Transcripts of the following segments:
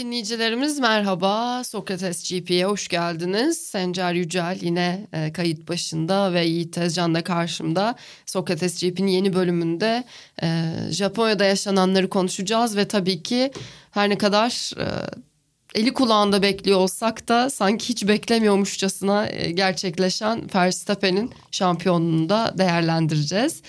Dinleyicilerimiz merhaba. Sokrates GP'ye hoş geldiniz. Sencer Yücel yine e, kayıt başında ve Yiğit Tezcan da karşımda. Sokrates GP'nin yeni bölümünde e, Japonya'da yaşananları konuşacağız ve tabii ki her ne kadar e, eli kulağında bekliyor olsak da sanki hiç beklemiyormuşçasına e, gerçekleşen Verstappen'in şampiyonluğunu da değerlendireceğiz.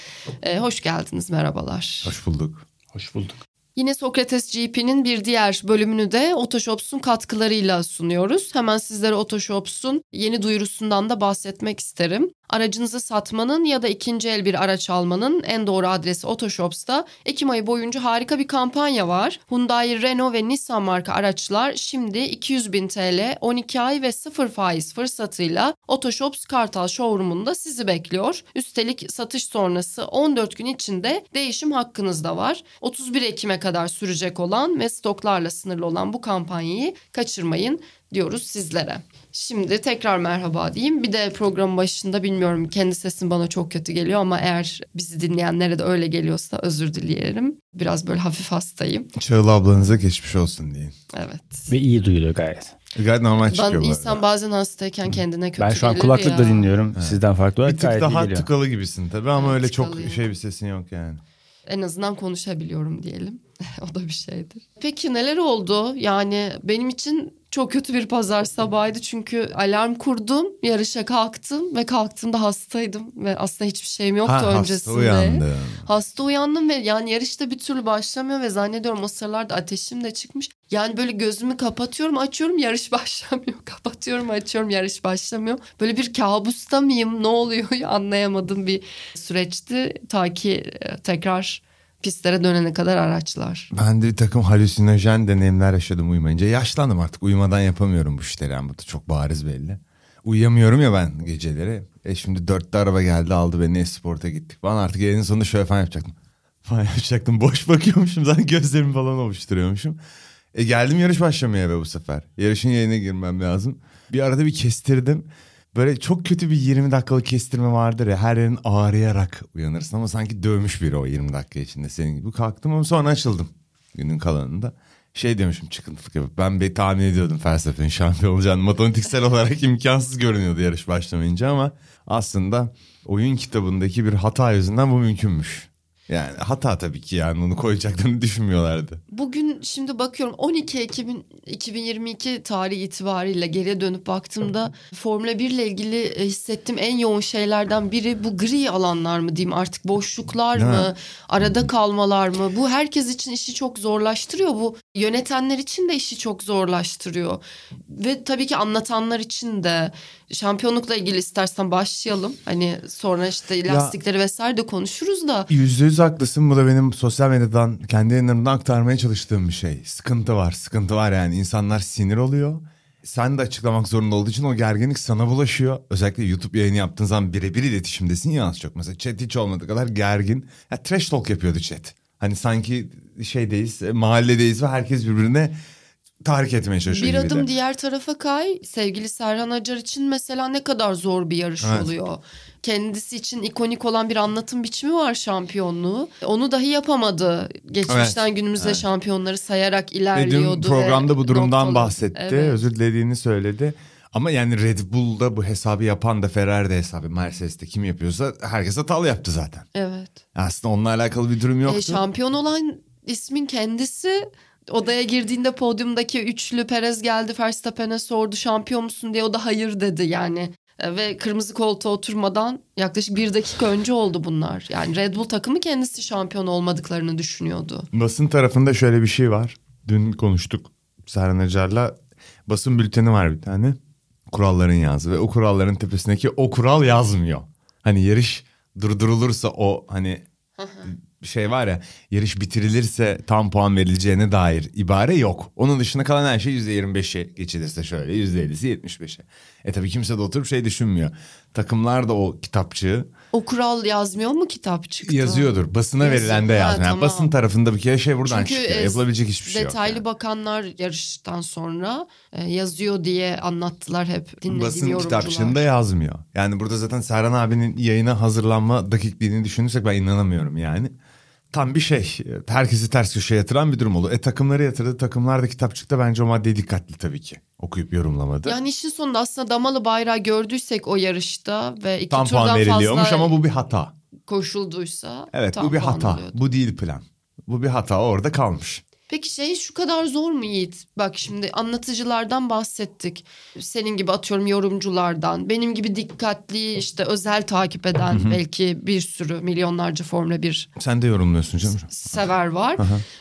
E, hoş geldiniz, merhabalar. Hoş bulduk. Hoş bulduk. Yine Sokrates GP'nin bir diğer bölümünü de Otoshops'un katkılarıyla sunuyoruz. Hemen sizlere Otoshops'un yeni duyurusundan da bahsetmek isterim. Aracınızı satmanın ya da ikinci el bir araç almanın en doğru adresi Otoshops'ta Ekim ayı boyunca harika bir kampanya var. Hyundai, Renault ve Nissan marka araçlar şimdi 200 bin TL 12 ay ve 0 faiz fırsatıyla Otoshops Kartal Showroom'unda sizi bekliyor. Üstelik satış sonrası 14 gün içinde değişim hakkınız da var. 31 Ekim'e kadar sürecek olan ve stoklarla sınırlı olan bu kampanyayı kaçırmayın diyoruz sizlere. Şimdi tekrar merhaba diyeyim. Bir de program başında bilmiyorum kendi sesim bana çok kötü geliyor ama eğer bizi dinleyenlere de öyle geliyorsa özür dileyelim. Biraz böyle hafif hastayım. Çağla ablanıza geçmiş olsun deyin. Evet. Ve iyi duyuluyor gayet. Gayet normal çıkıyor Ben insan arada. bazen hastayken kendine kötü Ben şu an kulaklıkla ya. dinliyorum. Sizden farklı olarak Bir tık daha geliyor. tıkalı gibisin tabii ama Evet, öyle çok tıkalıyım. şey bir sesin yok yani. En azından konuşabiliyorum diyelim. o da bir şeydir. Peki neler oldu? Yani benim için çok kötü bir pazar sabahıydı çünkü alarm kurdum, yarışa kalktım ve kalktığımda hastaydım ve aslında hiçbir şeyim yoktu Ha, öncesinde. hasta uyandı. Hasta uyandım ve yani yarışta bir türlü başlamıyor ve zannediyorum o sıralarda ateşim de çıkmış. Yani böyle gözümü kapatıyorum açıyorum yarış başlamıyor. Kapatıyorum açıyorum yarış başlamıyor. Böyle bir kabusta mıyım ne oluyor anlayamadım bir süreçti. Ta ki e, tekrar pistlere dönene kadar araçlar. Ben de bir takım halüsinojen deneyimler yaşadım uyumayınca. Yaşlandım artık uyumadan yapamıyorum bu işleri. Da çok bariz belli. Uyuyamıyorum ya ben geceleri. E şimdi dörtte araba geldi aldı beni Esport'a gittik. Ben artık yayının sonunda şöyle falan yapacaktım. Falan yapacaktım. Boş bakıyormuşum zaten gözlerimi falan ovuşturuyormuşum. E geldim yarış başlamaya be bu sefer. Yarışın yayına girmem lazım. Bir arada bir kestirdim. Böyle çok kötü bir 20 dakikalık kestirme vardır ya. Her yerin ağrıyarak uyanırsın ama sanki dövmüş biri o 20 dakika içinde senin gibi. Kalktım ama sonra açıldım günün kalanında. Şey demişim çıkıntılık yapıp ben bir tahmin ediyordum felsefenin şampiyon olacağını. Matematiksel olarak imkansız görünüyordu yarış başlamayınca ama aslında oyun kitabındaki bir hata yüzünden bu mümkünmüş. Yani hata tabii ki yani onu koyacaklarını düşünmüyorlardı. Bugün şimdi bakıyorum 12 Ekim 2022 tarihi itibariyle geriye dönüp baktığımda Formula 1 ile ilgili e, hissettiğim en yoğun şeylerden biri bu gri alanlar mı diyeyim artık boşluklar mı arada kalmalar mı? Bu herkes için işi çok zorlaştırıyor. Bu yönetenler için de işi çok zorlaştırıyor. Ve tabii ki anlatanlar için de. Şampiyonlukla ilgili istersen başlayalım. Hani sonra işte lastikleri vesaire de konuşuruz da. Yüzde yüz haklısın. Bu da benim sosyal medyadan kendi yayınlarımdan aktarmaya çalıştığım bir şey. Sıkıntı var. Sıkıntı var yani. insanlar sinir oluyor. Sen de açıklamak zorunda olduğu için o gerginlik sana bulaşıyor. Özellikle YouTube yayını yaptığın zaman birebir iletişimdesin ya az çok. Mesela chat hiç olmadığı kadar gergin. Ya trash talk yapıyordu chat. Hani sanki şeydeyiz, e, mahalledeyiz ve herkes birbirine tahrik etmeye çalışıyor Bir gibi adım de. diğer tarafa kay. Sevgili Serhan Acar için mesela ne kadar zor bir yarış Evet. oluyor. Kendisi için ikonik olan bir anlatım biçimi var şampiyonluğu. Onu dahi yapamadı. Geçmişten Evet, günümüze evet. şampiyonları sayarak ilerliyordu. dün programda bu durumdan noktalı. bahsetti. Evet. Özür dilediğini söyledi. Ama yani Red Bull'da bu hesabı yapan da Ferrari'de hesabı Mercedes'te kim yapıyorsa herkes hatalı yaptı zaten. Evet. Aslında onunla alakalı bir durum yoktu. E, şampiyon olan ismin kendisi odaya girdiğinde podyumdaki üçlü Perez geldi Verstappen'e sordu şampiyon musun diye o da hayır dedi yani. E, Ve kırmızı koltuğa oturmadan yaklaşık bir dakika önce oldu bunlar. Yani Red Bull takımı kendisi şampiyon olmadıklarını düşünüyordu. Basın tarafında şöyle bir şey var. Dün konuştuk Serhan Acar'la. Basın bülteni var bir tane. Kuralların yazdı ve o kuralların tepesindeki o kural yazmıyor. Hani yarış durdurulursa o hani şey var ya yarış bitirilirse tam puan verileceğine dair ibare yok. Onun dışında kalan her şey %25'e geçilirse şöyle %50'si 75'e. E tabii kimse de oturup şey düşünmüyor. Takımlar da o kitapçığı O kural yazmıyor mu kitapçıkta? yazıyordur. Basına Yazıyor. verilen de yazmıyor. Tamam. basın tarafında bir kere şey buradan Çünkü çıkıyor. e, Yapılabilecek hiçbir şey yok. Detaylı yani. bakanlar yarıştan sonra e, yazıyor diye anlattılar hep dinlediğim Basın yorumcular. kitapçığında yazmıyor. Yani burada zaten Serhan abinin yayına hazırlanma dakikliğini düşünürsek ben inanamıyorum yani. Tam bir şey. Herkesi ters köşeye yatıran bir durum oldu. E takımları yatırdı. Takımlar da kitapçıkta bence o maddeye dikkatli tabii ki. Okuyup yorumlamadı. Yani işin sonunda aslında damalı bayrağı gördüysek o yarışta ve iki Tam turdan puan veriliyormuş fazla ama bu bir hata. koşulduysa Evet bu bir hata. oluyordu. Bu değil plan. Bu bir hata orada kalmış. Peki şey şu kadar zor mu Yiğit? Bak şimdi anlatıcılardan bahsettik. Senin gibi atıyorum yorumculardan. Benim gibi dikkatli işte özel takip eden belki bir sürü milyonlarca Formula 1 Sen de yorumluyorsun canım. sever var.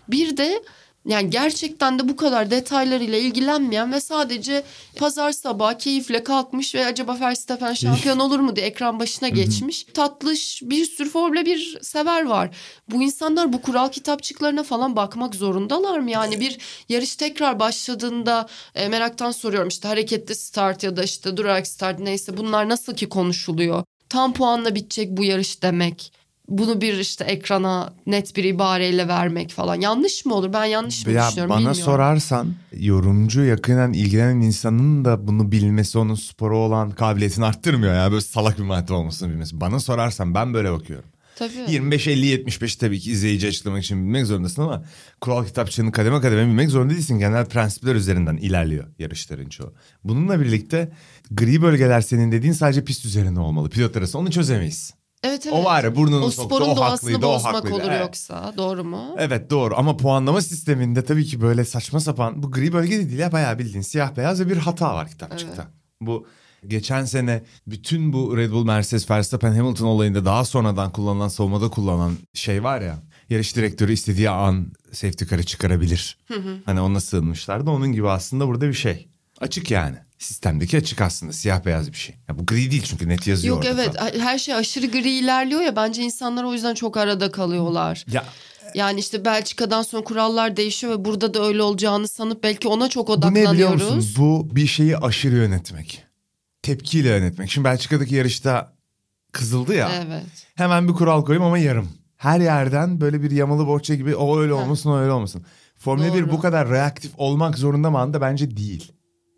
Bir de yani gerçekten de bu kadar detaylarıyla ilgilenmeyen ve sadece pazar sabahı keyifle kalkmış ve acaba Verstappen şampiyon olur mu diye ekran başına geçmiş. Tatlış bir sürü Formula 1 sever var. Bu insanlar bu kural kitapçıklarına falan bakmak zorundalar mı? Yani bir yarış tekrar başladığında e, meraktan soruyorum işte hareketli start ya da işte durarak start neyse bunlar nasıl ki konuşuluyor? Tam puanla bitecek bu yarış demek bunu bir işte ekrana net bir ibareyle vermek falan yanlış mı olur? Ben yanlış mı Ya düşünüyorum bana bilmiyorum. sorarsan yorumcu yakinen ilgilenen insanın da bunu bilmesi onun spora olan kabiliyetini arttırmıyor ya. Böyle salak bir madde olmasını bilmesi. Bana sorarsan ben böyle bakıyorum. Tabii. 25 50 75 tabii ki izleyici açıklamak için bilmek zorundasın ama kural kitapçığını kademe kademe bilmek zorunda değilsin. Genel prensipler üzerinden ilerliyor yarışların çoğu. Bununla birlikte gri bölgeler senin dediğin sadece pist üzerinde olmalı. Pilot arası onu çözemeyiz. Evet evet. O var ya burnunu o soktu, sporun o haklıydı, o haklıydı. olur Evet. yoksa doğru mu? Evet doğru ama puanlama sisteminde tabii ki böyle saçma sapan bu gri bölge de değil ya bayağı bildiğin siyah beyaz ve bir hata var kitapçıkta. Bu geçen sene bütün bu Red Bull, Mercedes, Verstappen, Hamilton olayında daha sonradan kullanılan savunmada kullanılan şey var ya yarış direktörü istediği an safety car'ı çıkarabilir. Hani ona sığınmışlardı onun gibi aslında burada bir şey. Açık yani. Sistemdeki açık aslında siyah beyaz bir şey. Ya bu gri değil çünkü net yazıyor Yok orada evet falan. her şey aşırı gri ilerliyor ya bence insanlar o yüzden çok arada kalıyorlar. Ya Yani işte Belçika'dan sonra kurallar değişiyor ve burada da öyle olacağını sanıp belki ona çok Bu ne biliyor odaklanıyoruz. musun? Bu bir şeyi aşırı yönetmek. Tepkiyle yönetmek. Şimdi Belçika'daki yarışta kızıldı ya. Evet. Hemen bir kural koyayım ama yarım. Her yerden böyle bir yamalı bohça gibi o öyle olmasın o öyle olmasın. Formula 1 Doğru. bu kadar reaktif olmak zorunda mı anda bence değil.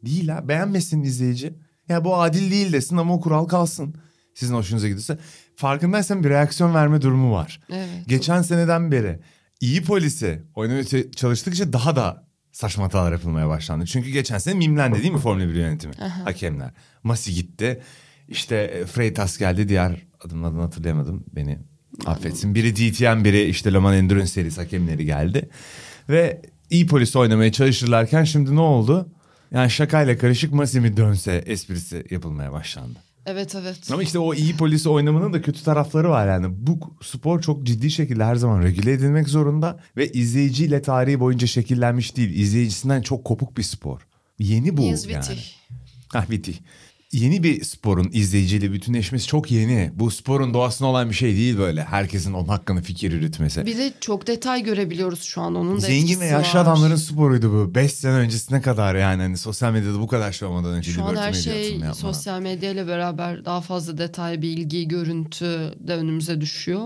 Değil ha beğenmesin izleyici. Ya bu adil değil desin ama o kural kalsın. Sizin hoşunuza gidiyorsa. Farkındaysan bir reaksiyon verme durumu var. Evet. Geçen seneden beri iyi polisi oynamaya çalıştıkça daha da saçma hatalar yapılmaya başlandı. Çünkü geçen sene mimlendi değil mi Formula 1 yönetimi? Hakemler. Masi gitti. İşte e, Freitas geldi. Diğer adımın adını hatırlayamadım. Beni affetsin. Biri DTM biri işte Le Mans Endurance serisi hakemleri geldi. Ve iyi polis oynamaya çalışırlarken şimdi ne oldu? Yani şakayla karışık Masi mi dönse esprisi yapılmaya başlandı. Evet evet. Ama işte o iyi polisi oynamanın da kötü tarafları var yani. Bu spor çok ciddi şekilde her zaman regüle edilmek zorunda ve izleyiciyle tarihi boyunca şekillenmiş değil. İzleyicisinden çok kopuk bir spor. Yeni bu yani. Wittig. Hah Viti. Yeni bir sporun izleyiciyle bütünleşmesi çok yeni. Bu sporun doğasına olan bir şey değil böyle. Herkesin onun hakkında fikir yürütmesi. Bir de çok detay görebiliyoruz şu an onun da Zengin ve yaşlı var. adamların sporuydu bu. 5 sene öncesine kadar yani. Hani sosyal medyada bu kadar şey olmadan önce. Şu an her şey sosyal medyayla beraber daha fazla detay, bilgi, görüntü de önümüze düşüyor.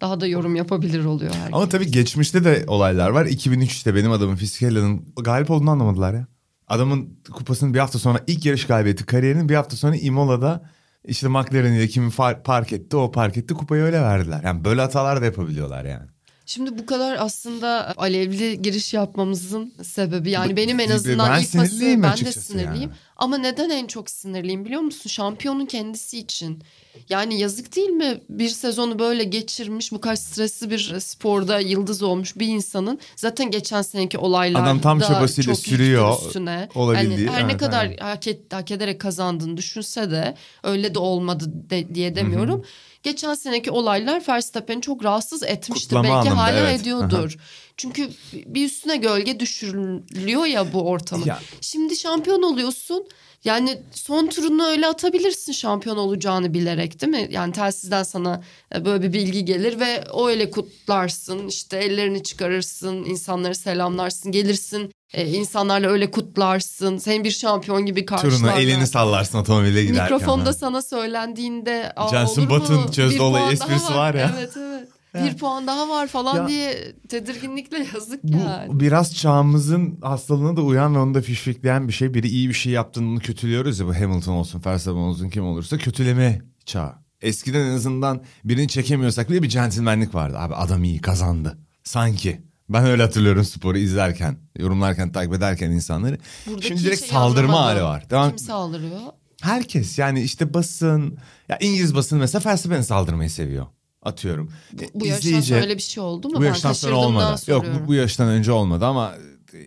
Daha da yorum yapabilir oluyor herkes. Ama tabii geçmişte de olaylar var. 2003'te benim adamım Fiskella'nın galip olduğunu anlamadılar ya. Adamın kupasını bir hafta sonra ilk yarış kaybetti. Kariyerinin bir hafta sonra Imola'da işte McLaren ile kimi park etti o park etti kupayı öyle verdiler. Yani böyle hatalar da yapabiliyorlar yani. Şimdi bu kadar aslında alevli giriş yapmamızın sebebi yani benim en ben azından ilk pası ben de sinirliyim. yani. Ama neden en çok sinirliyim biliyor musun? Şampiyonun kendisi için. Yani yazık değil mi bir sezonu böyle geçirmiş bu kadar stresli bir sporda yıldız olmuş bir insanın zaten geçen seneki olaylar Adam tam da çabasıyla çok sürüyor, üstüne. olabildiği, Yani her ne evet, kadar evet. hak, et, hak ederek kazandığını düşünse de öyle de olmadı de- diye demiyorum. Geçen seneki olaylar Verstappen'i çok rahatsız etmişti. Kutlama Belki anlamında, hala evet. ediyordur. Çünkü bir üstüne gölge düşürülüyor ya bu ortamın. Ya- Şimdi şampiyon oluyorsun. Yani son turunu öyle atabilirsin şampiyon olacağını bilerek değil mi? Yani telsizden sana e, böyle bir bilgi gelir ve o öyle kutlarsın. işte ellerini çıkarırsın, insanları selamlarsın, gelirsin e, insanlarla öyle kutlarsın. Seni bir şampiyon gibi karşılarlar. Turuna elini sallarsın otomobile giderken. Mikrofonda ha. sana söylendiğinde mu? Button çözdü olayı esprisi var ya. Evet evet. Bir puan daha var falan Ya- diye tedirginlikle yazık Bu yani. biraz çağımızın hastalığına da uyan ve onu da fişfikleyen bir şey. Biri iyi bir şey yaptığını onu kötülüyoruz ya bu Hamilton olsun, Verstappen olsun kim olursa kötüleme çağı. Eskiden en azından birini çekemiyorsak bile bir centilmenlik vardı. Abi adam iyi kazandı. Sanki. Ben öyle hatırlıyorum sporu izlerken, yorumlarken, takip ederken insanları. Burada Şimdi direkt kimseyi saldırma hali var. Devam, Kim saldırıyor? Herkes yani işte basın, ya İngiliz basını mesela Verstappen'e saldırmayı seviyor. Atıyorum. Bu yaştan İzleyici- sonra öyle bir şey oldu mu? bu ben yaştan sonra olmadı. Yok bu, bu yaştan önce olmadı ama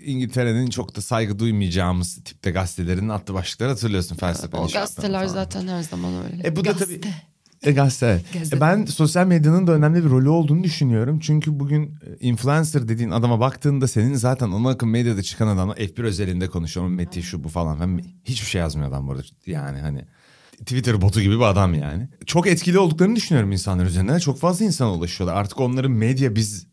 İngiltere'nin çok da saygı duymayacağımız tipte gazetelerinin attı başlıkları hatırlıyorsun Felsefe'nin O gazeteler falan. zaten her zaman öyle. E bu da Gazete. tabii e, gazete. Gazete. E, ben sosyal medyanın da önemli bir rolü olduğunu düşünüyorum. Çünkü bugün e, influencer dediğin adama baktığında senin zaten ana akım medyada çıkan adamla F1 özelinde konuşuyorum. Meti şu bu falan. Ben hiçbir şey yazmıyor adam burada. Yani hani Twitter botu gibi bir adam yani. Çok etkili olduklarını düşünüyorum insanlar üzerinde. Çok fazla insana ulaşıyorlar. Artık onların medya biz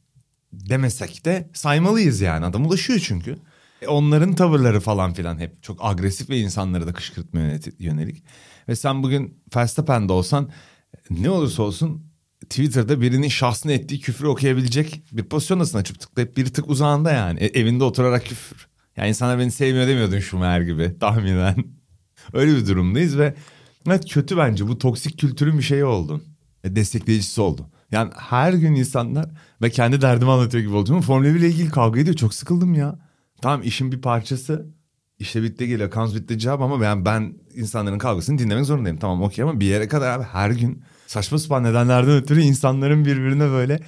demesek de saymalıyız yani. Adam ulaşıyor çünkü. E, Onların tavırları falan filan hep çok agresif ve insanları da kışkırtmaya yönelik. Ve sen bugün Verstappen'de olsan ne olursa olsun Twitter'da birinin şahsına ettiği küfrü okuyabilecek bir pozisyondasın açıp tıklayıp bir tık uzağında yani. E, evinde oturarak küfür. Yani insanlar beni sevmiyor demiyordun Schumacher gibi tahminen. Öyle bir durumdayız ve evet kötü bence bu toksik kültürün bir şeyi oldu. E, destekleyicisi oldu. Yani her gün insanlar ve kendi derdimi anlatıyor gibi. Ama Formula 1 ile ilgili kavga ediyor. Çok sıkıldım ya. Tamam işin bir parçası. İşte bitti geliyor. Comes with the ama ben, ben insanların kavgasını dinlemek zorundayım. Tamam okey ama bir yere kadar abi her gün saçma sapan nedenlerden ötürü insanların birbirine böyle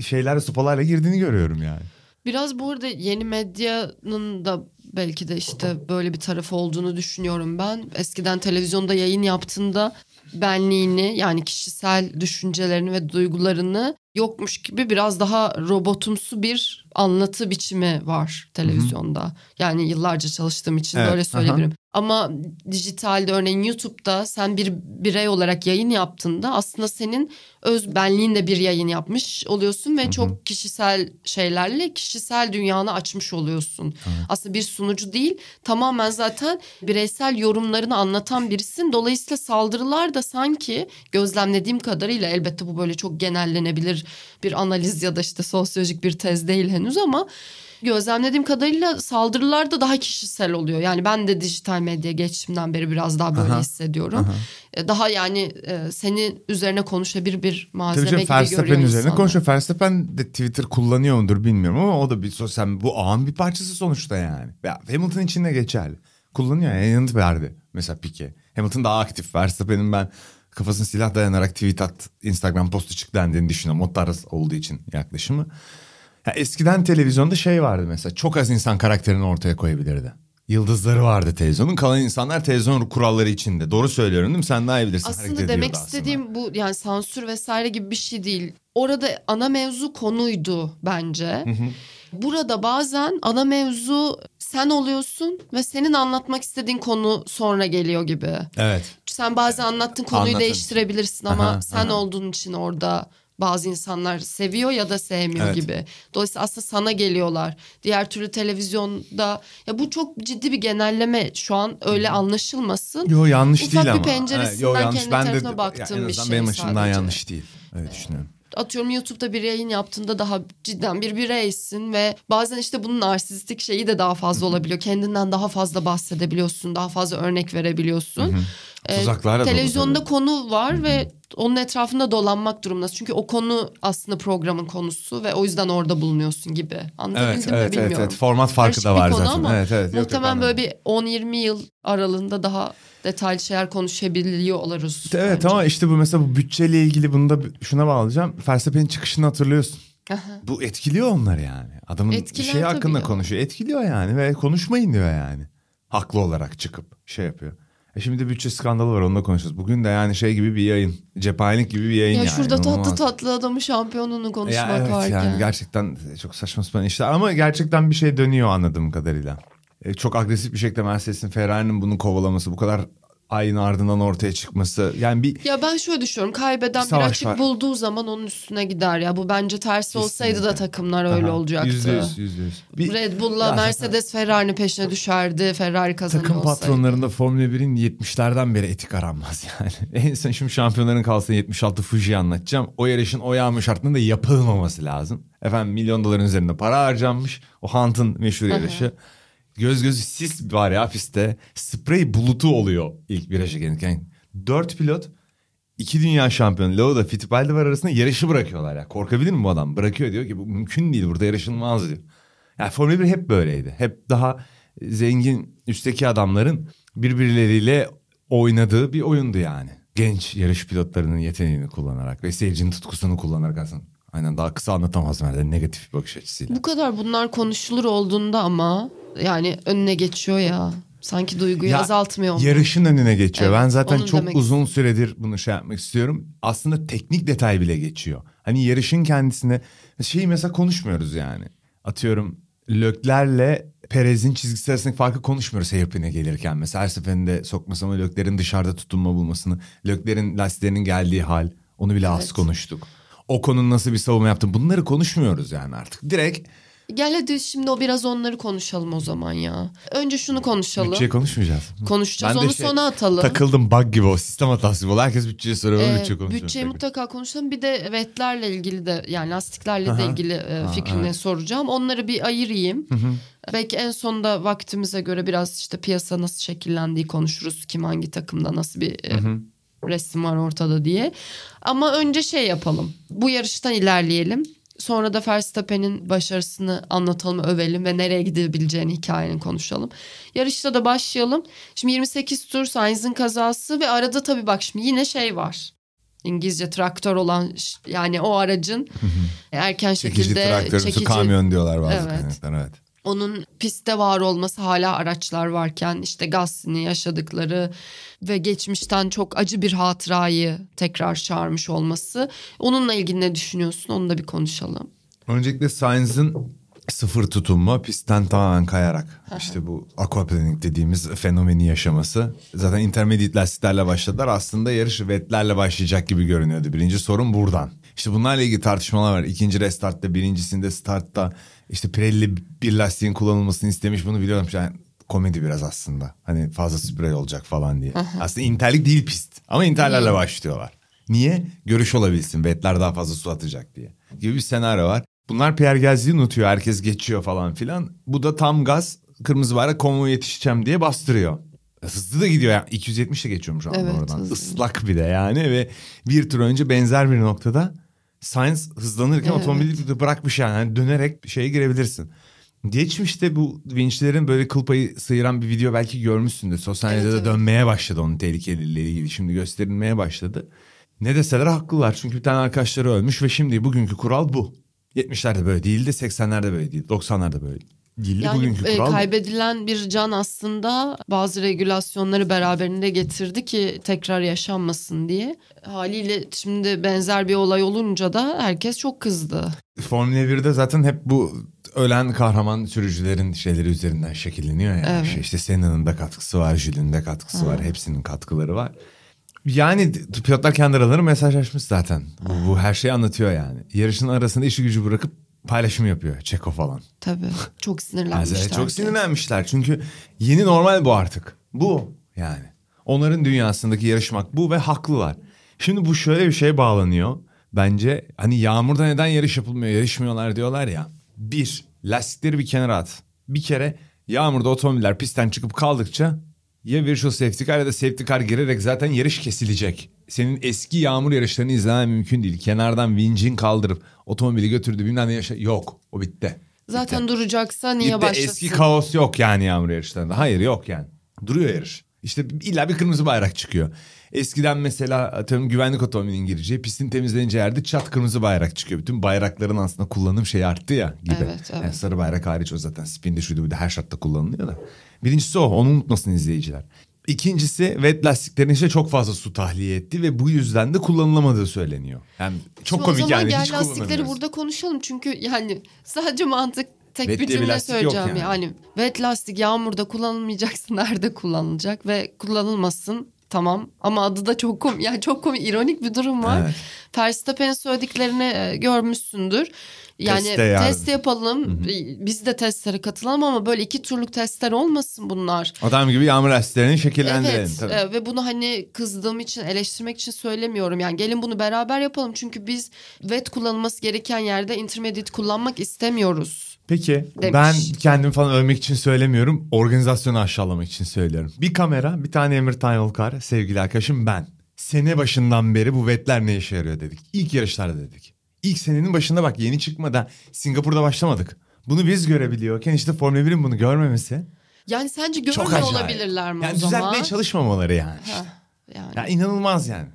şeyler sopalarla girdiğini görüyorum yani. Biraz burada yeni medyanın da belki de işte böyle bir tarafı olduğunu düşünüyorum ben. Eskiden televizyonda yayın yaptığında benliğini yani kişisel düşüncelerini ve duygularını yokmuş gibi biraz daha robotumsu bir anlatı biçimi var televizyonda. Yani yıllarca çalıştığım için Evet, böyle söyleyebilirim. Ama dijitalde örneğin YouTube'da sen bir birey olarak yayın yaptığında aslında senin öz benliğinle bir yayın yapmış oluyorsun ve çok kişisel şeylerle kişisel dünyanı açmış oluyorsun. Aslında bir sunucu değil tamamen zaten bireysel yorumlarını anlatan birisin. Dolayısıyla saldırılar da sanki gözlemlediğim kadarıyla elbette bu böyle çok genellenebilir bir analiz ya da işte sosyolojik bir tez değil henüz ama gözlemlediğim kadarıyla saldırılar da daha kişisel oluyor. Yani ben de dijital medya geçişimden beri biraz daha böyle Aha, hissediyorum. E, Daha yani e, senin üzerine konuşabilir bir malzeme Tabii gibi görüyor Verstappen üzerine insanlar. konuşuyor. Verstappen de Twitter kullanıyor mudur bilmiyorum ama o da bir sosyal bu ağın bir parçası sonuçta yani. Ya Hamilton için de geçerli. Kullanıyor yani yanıt verdi mesela Pique. Hamilton daha aktif. Verstappen'in ben kafasına silah dayanarak tweet at, Instagram postu çık dendiğini düşünüyorum. O tarz olduğu için yaklaşımı. Ya eskiden televizyonda şey vardı mesela çok az insan karakterini ortaya koyabilirdi. Yıldızları vardı televizyonun. Kalan insanlar televizyon kuralları içinde. Doğru söylüyorum değil mi? Sen daha iyi bilirsin. Aslında demek ediyordu aslında. istediğim bu yani sansür vesaire gibi bir şey değil. Orada ana mevzu konuydu bence. Burada bazen ana mevzu sen oluyorsun ve senin anlatmak istediğin konu sonra geliyor gibi. Evet. Sen bazen anlattığın konuyu Anlatın. değiştirebilirsin ama Aha, sen aha. olduğun için orada bazı insanlar seviyor ya da sevmiyor Evet. gibi. Dolayısıyla aslında sana geliyorlar. Diğer türlü televizyonda ya bu çok ciddi bir genelleme şu an öyle anlaşılmasın. Yo yanlış Ufak değil bir ama. penceresinden yo, yanlış. kendi Ben de, tarafına ya baktığım en bir şey Benim açımdan sadece. yanlış değil. Öyle düşünüyorum. atıyorum YouTube'da bir yayın yaptığında daha cidden bir bireysin ve bazen işte bunun narsistik şeyi de daha fazla olabiliyor. Kendinden daha fazla bahsedebiliyorsun, daha fazla örnek verebiliyorsun. Tuzaklarla dolu televizyonda tabii. konu var ve onun etrafında dolanmak durumundasın. Çünkü o konu aslında programın konusu ve o yüzden orada bulunuyorsun gibi. Anlatabildim Evet, mi evet, evet, bilmiyorum. evet. Format farkı Karışık da var zaten. ama Evet, evet. Yok, yok, Muhtemelen anladım. böyle bir 10-20 yıl aralığında daha detaylı şeyler konuşabiliyor oluruz. Evet bence. ama işte bu mesela bu bütçeyle ilgili bunu da şuna bağlayacağım. Felsefenin çıkışını hatırlıyorsun. Aha. Bu etkiliyor onları yani. Adamın Etkiler şey hakkında ya. konuşuyor. Etkiliyor yani ve konuşmayın diyor yani. Haklı olarak çıkıp şey yapıyor. E şimdi bütçe skandalı var onunla konuşacağız. Bugün de yani şey gibi bir yayın. Cephanelik gibi bir yayın Ya yani. şurada tatlı tatlı adamın şampiyonunu konuşmak Ya evet varken. yani gerçekten çok saçma sapan işler ama gerçekten bir şey dönüyor anladığım kadarıyla. E, çok agresif bir şekilde Mercedes'in Ferrari'nin bunu kovalaması bu kadar ayın ardından ortaya çıkması. Yani bir Ya ben şöyle düşünüyorum. Kaybeden bir, savaş açık var. bulduğu zaman onun üstüne gider ya. Bu bence tersi olsaydı da takımlar öyle Aha, olacaktı. Yüzde yüz, yüzde yüz. Bir- Red Bull'la Ya Mercedes Ferrari'nin peşine düşerdi. Ferrari kazanıyor Takım olsaydı. patronlarında Formula 1'in 70'lerden beri etik aranmaz yani. en son şimdi şampiyonların kalsın 76 Fuji'yi anlatacağım. O yarışın o yağmur şartında yapılmaması lazım. Efendim milyon doların üzerinde para harcanmış. O Hunt'ın meşhur yarışı. Göz gözü sis var ya pistte. Sprey bulutu oluyor ilk viraja gelirken. Dört pilot iki dünya şampiyonu Lauda Fittipaldi var arasında yarışı bırakıyorlar ya. Korkabilir mi bu adam? Bırakıyor diyor ki bu mümkün değil burada yarışılmaz diyor. Yani Formula 1 hep böyleydi. Hep daha zengin üstteki adamların birbirleriyle oynadığı bir oyundu yani. Genç yarış pilotlarının yeteneğini kullanarak ve seyircinin tutkusunu kullanarak aslında. Aynen daha kısa anlatamaz nerede negatif bir bakış açısıyla. Bu kadar bunlar konuşulur olduğunda ama yani önüne geçiyor ya. Sanki duyguyu Ya, azaltmıyor mu? Yarışın önüne geçiyor. Evet, ben zaten çok demek uzun süredir bunu şey yapmak istiyorum. Aslında teknik detay bile geçiyor. Hani yarışın kendisine şeyi mesela konuşmuyoruz yani. Atıyorum Löklerle Perez'in çizgisi arasındaki farkı konuşmuyoruz hairpin'e gelirken. Mesela her seferinde sokması ama Lökler'in dışarıda tutunma bulmasını. Lökler'in lastiklerinin geldiği hal. Onu bile az Evet. konuştuk. Ocon'un nasıl bir savunma yaptı. Bunları konuşmuyoruz yani artık. Direkt Gel hadi şimdi o biraz onları konuşalım o zaman ya. Önce şunu konuşalım. bütçe konuşmayacağız. Konuşacağız Ben de onu şey, sona atalım. Takıldım bug gibi o sistem hatası gibi. Herkes bütçeye soruyor. Ee, bütçe bütçeyi mutlaka konuşalım. Bir de vetlerle ilgili de yani lastiklerle de Aha. ilgili e, fikrini evet. soracağım. Onları bir ayırayım. Belki en sonda vaktimize göre biraz işte piyasa nasıl şekillendiği konuşuruz. Kim hangi takımda nasıl bir e, resim var ortada diye. Ama önce şey yapalım. Bu yarıştan ilerleyelim. Sonra da Verstappen'in başarısını anlatalım, övelim ve nereye gidebileceğini hikayenin konuşalım. Yarışta da başlayalım. Şimdi 28 tur Sainz'in kazası ve arada tabii bak şimdi yine şey var. İngilizce traktör olan yani o aracın erken Çekici şekilde traktörümsü çekici kamyon diyorlar bazı Evet. evet. Onun pistte var olması hala araçlar varken işte Gasly'nin yaşadıkları ve geçmişten çok acı bir hatırayı tekrar çağırmış olması. Onunla ilgili ne düşünüyorsun? Onu da bir konuşalım. Öncelikle Sainz'ın sıfır tutunma pistten tamamen kayarak işte bu aquaplaning dediğimiz fenomeni yaşaması. Zaten intermediate lastiklerle başladılar. Aslında yarış wetlerle başlayacak gibi görünüyordu. Birinci sorun buradan. İşte bunlarla ilgili tartışmalar var. İkinci restartta birincisinde startta işte Pirelli bir lastiğin kullanılmasını istemiş bunu biliyorum. Yani komedi biraz aslında. Hani fazla sprey olacak falan diye. aslında interlik değil pist ama interlerle başlıyorlar. Niye? Görüş olabilsin. Wetler daha fazla su atacak diye. Gibi bir senaryo var. Bunlar Pierre Gasly'yi unutuyor. Herkes geçiyor falan filan. Bu da tam gaz kırmızı bayrak konvoya yetişeceğim diye bastırıyor. Hızlı da gidiyor yani 270 de geçiyormuş Evet, oradan. hızlı. Islak bir de yani ve bir tur önce benzer bir noktada Sainz hızlanırken Evet. otomobili de bırakmış yani. Hani dönerek şeye girebilirsin. Geçmişte bu vinçlerin böyle kıl payı sıyıran bir video belki görmüşsündür. Sosyal Evet, medyada evet. dönmeye başladı onun tehlikeliliğiyle ilgili. Şimdi gösterilmeye başladı. Ne deseler haklılar. Çünkü bir tane arkadaşları ölmüş ve şimdi bugünkü kural bu. 70'lerde böyle değildi, 80'lerde böyle değildi, 90'larda böyle değildi. Yani bugünkü e, kural kaybedilen bir can aslında bazı regülasyonları beraberinde getirdi ki tekrar yaşanmasın diye. Haliyle şimdi benzer bir olay olunca da herkes çok kızdı. Formula 1'de zaten hep bu ölen kahraman sürücülerin şeyleri üzerinden şekilleniyor yani. Evet. Şey, işte Senna'nın da katkısı var, Jül'ün de katkısı var, hepsinin katkıları var. Yani pilotlar kendi aralarında mesajlaşmış zaten. Bu, bu her şeyi anlatıyor yani. Yarışın arasında işi gücü bırakıp paylaşım yapıyor Çeko falan. Tabii. Çok Yani sinirlenmişler. çok herkes. sinirlenmişler çünkü yeni normal bu artık. Bu yani. Onların dünyasındaki yarışmak bu ve haklılar. Şimdi bu şöyle bir şeye bağlanıyor. Bence hani yağmurda neden yarış yapılmıyor, yarışmıyorlar diyorlar ya. Bir, lastikleri bir kenara at. Bir kere yağmurda otomobiller pistten çıkıp kaldıkça ya virtual safety car ya da safety car girerek zaten yarış kesilecek. Senin eski yağmur yarışlarını izlemen mümkün değil. Kenardan vincin kaldırıp otomobili götürdü bilmem ne yaşa... Yok o bitti. Zaten duracaksa Bir niye de başlasın? eski kaos yok yani yağmur yarışlarında. Hayır yok yani. Duruyor yarış. İşte illa bir kırmızı bayrak çıkıyor. Eskiden mesela atıyorum güvenlik otomobilinin gireceği pistin temizleneceği yerde çat kırmızı bayrak çıkıyor. Bütün bayrakların aslında kullanım şeyi arttı ya gibi. Evet, evet. Yani sarı bayrak hariç o zaten spinde şuydu bir de her şartta kullanılıyor da. Birincisi o onu unutmasın izleyiciler. İkincisi wet lastiklerin işte çok fazla su tahliye etti ve bu yüzden de kullanılamadığı söyleniyor. Yani çok Şimdi komik o zaman yani gel lastikleri burada konuşalım çünkü yani sadece mantık tek Wet bir bir cümle yok söyleyeceğim yani. yani. Wet lastik yağmurda kullanılmayacaksa nerede kullanılacak ve kullanılmasın Tamam ama adı da çok komik. Yani çok komik, ironik bir durum var. Evet. Verstappen'in söylediklerini e, görmüşsündür. Yani Teste yardım. test yapalım. e, Biz de testlere katılalım ama böyle iki turluk testler olmasın bunlar. Adam gibi yağmur asitlerini şekillendirelim. Evet tabii. e, ve bunu hani kızdığım için eleştirmek için söylemiyorum. Yani gelin bunu beraber yapalım çünkü biz wet kullanılması gereken yerde intermediate kullanmak istemiyoruz. Peki Demiş. ben kendimi falan övmek için söylemiyorum. Organizasyonu aşağılamak için söylüyorum. Bir kamera, bir tane Emir Tanyolkar, sevgili arkadaşım ben. Sene başından beri bu vetler ne işe yarıyor dedik. İlk yarışlarda dedik. İlk senenin başında bak yeni çıkmadan Singapur'da başlamadık. Bunu biz görebiliyorken işte Formula 1'in bunu görmemesi Yani sence görmüyor olabilirler mi yani o zaman? düzeltmeye çalışmamaları yani. Heh, yani. Ya inanılmaz yani.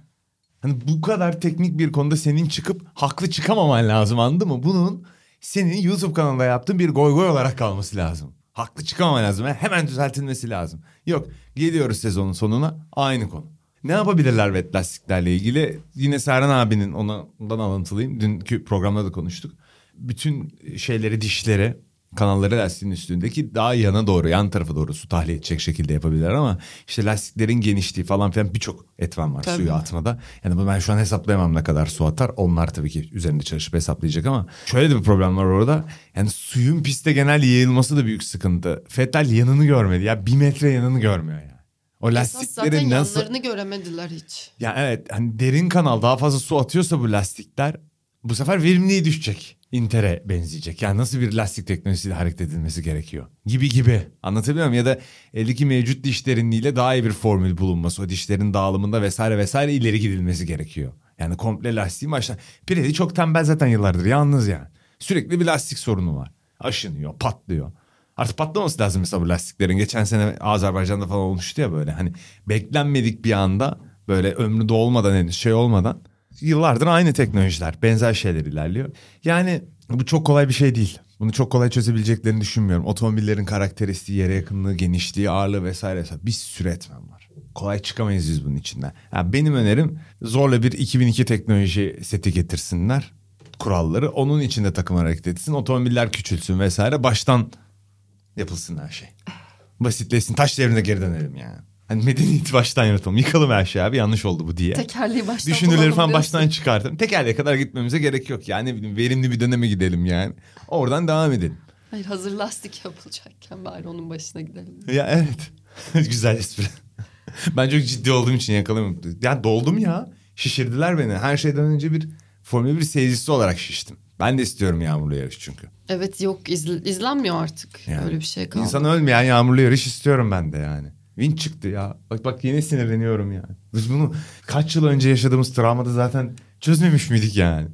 Hani bu kadar teknik bir konuda senin çıkıp haklı çıkamaman lazım anladın mı? Bunun senin YouTube kanalında yaptığın bir goy goy olarak kalması lazım. Haklı çıkamaman lazım. Hemen düzeltilmesi lazım. Yok geliyoruz sezonun sonuna aynı konu. Ne yapabilirler wet lastiklerle ilgili? Yine Serhan abinin ona- ondan alıntılıyım. Dünkü programda da konuştuk. Bütün şeyleri dişleri kanalları lastiğin üstündeki daha yana doğru yan tarafa doğru su tahliye edecek şekilde yapabilirler ama işte lastiklerin genişliği falan filan birçok etmen var Tabii. suyu atmada. Yani bu ben şu an hesaplayamam ne kadar su atar. Onlar tabii ki üzerinde çalışıp hesaplayacak ama şöyle de bir problem var orada. Yani suyun piste genel yayılması da büyük sıkıntı. Fettel yanını görmedi ya bir metre yanını görmüyor yani. O Esas zaten yanlarını göremediler hiç. Ya evet hani derin kanal daha fazla su atıyorsa bu lastikler bu sefer verimliliği düşecek. Inter'e benzeyecek. Yani nasıl bir lastik teknolojisiyle hareket edilmesi gerekiyor gibi gibi. Anlatabiliyor muyum? Ya da eldeki mevcut diş derinliğiyle daha iyi bir formül bulunması. O dişlerin dağılımında vesaire vesaire ileri gidilmesi gerekiyor. Yani komple lastiğin baştan. Pirelli çok tembel zaten yıllardır yalnız yani. Sürekli bir lastik sorunu var. Aşınıyor, patlıyor. Artık patlaması lazım mesela bu lastiklerin. Geçen sene Azerbaycan'da falan olmuştu ya böyle. Hani beklenmedik bir anda böyle ömrü dolmadan henüz şey olmadan yıllardır aynı teknolojiler, benzer şeyler ilerliyor. Yani bu çok kolay bir şey değil. Bunu çok kolay çözebileceklerini düşünmüyorum. Otomobillerin karakteristiği, yere yakınlığı, genişliği, ağırlığı vesaire. vesaire. Bir sürü etmen var. Kolay çıkamayız biz bunun içinden. Yani benim önerim zorla bir 2002 teknoloji seti getirsinler. Kuralları onun içinde takım hareket etsin. Otomobiller küçülsün vesaire. Baştan yapılsın her şey. Basitleşsin. Taş devrine geri dönelim yani. Hani medeniyeti baştan yaratalım. Yıkalım her şeyi abi yanlış oldu bu diye. Tekerleği baştan Düşünürleri falan diyorsun. baştan çıkartalım. Tekerleğe kadar gitmemize gerek yok. Yani ne bileyim verimli bir döneme gidelim yani. Oradan devam edelim. Hayır hazır lastik yapılacakken bari onun başına gidelim. Ya evet. Güzel espri. ben çok ciddi olduğum için yakalamıyorum. Yani doldum ya. Şişirdiler beni. Her şeyden önce bir Formula 1 seyircisi olarak şiştim. Ben de istiyorum yağmurlu yarış çünkü. Evet yok izl- izlenmiyor artık. Yani. Öyle bir şey kaldı. İnsan ölmeyen yağmurlu yarış istiyorum ben de yani. Win çıktı ya. Bak bak yine sinirleniyorum yani. Biz bunu kaç yıl önce yaşadığımız travmada zaten çözmemiş miydik yani?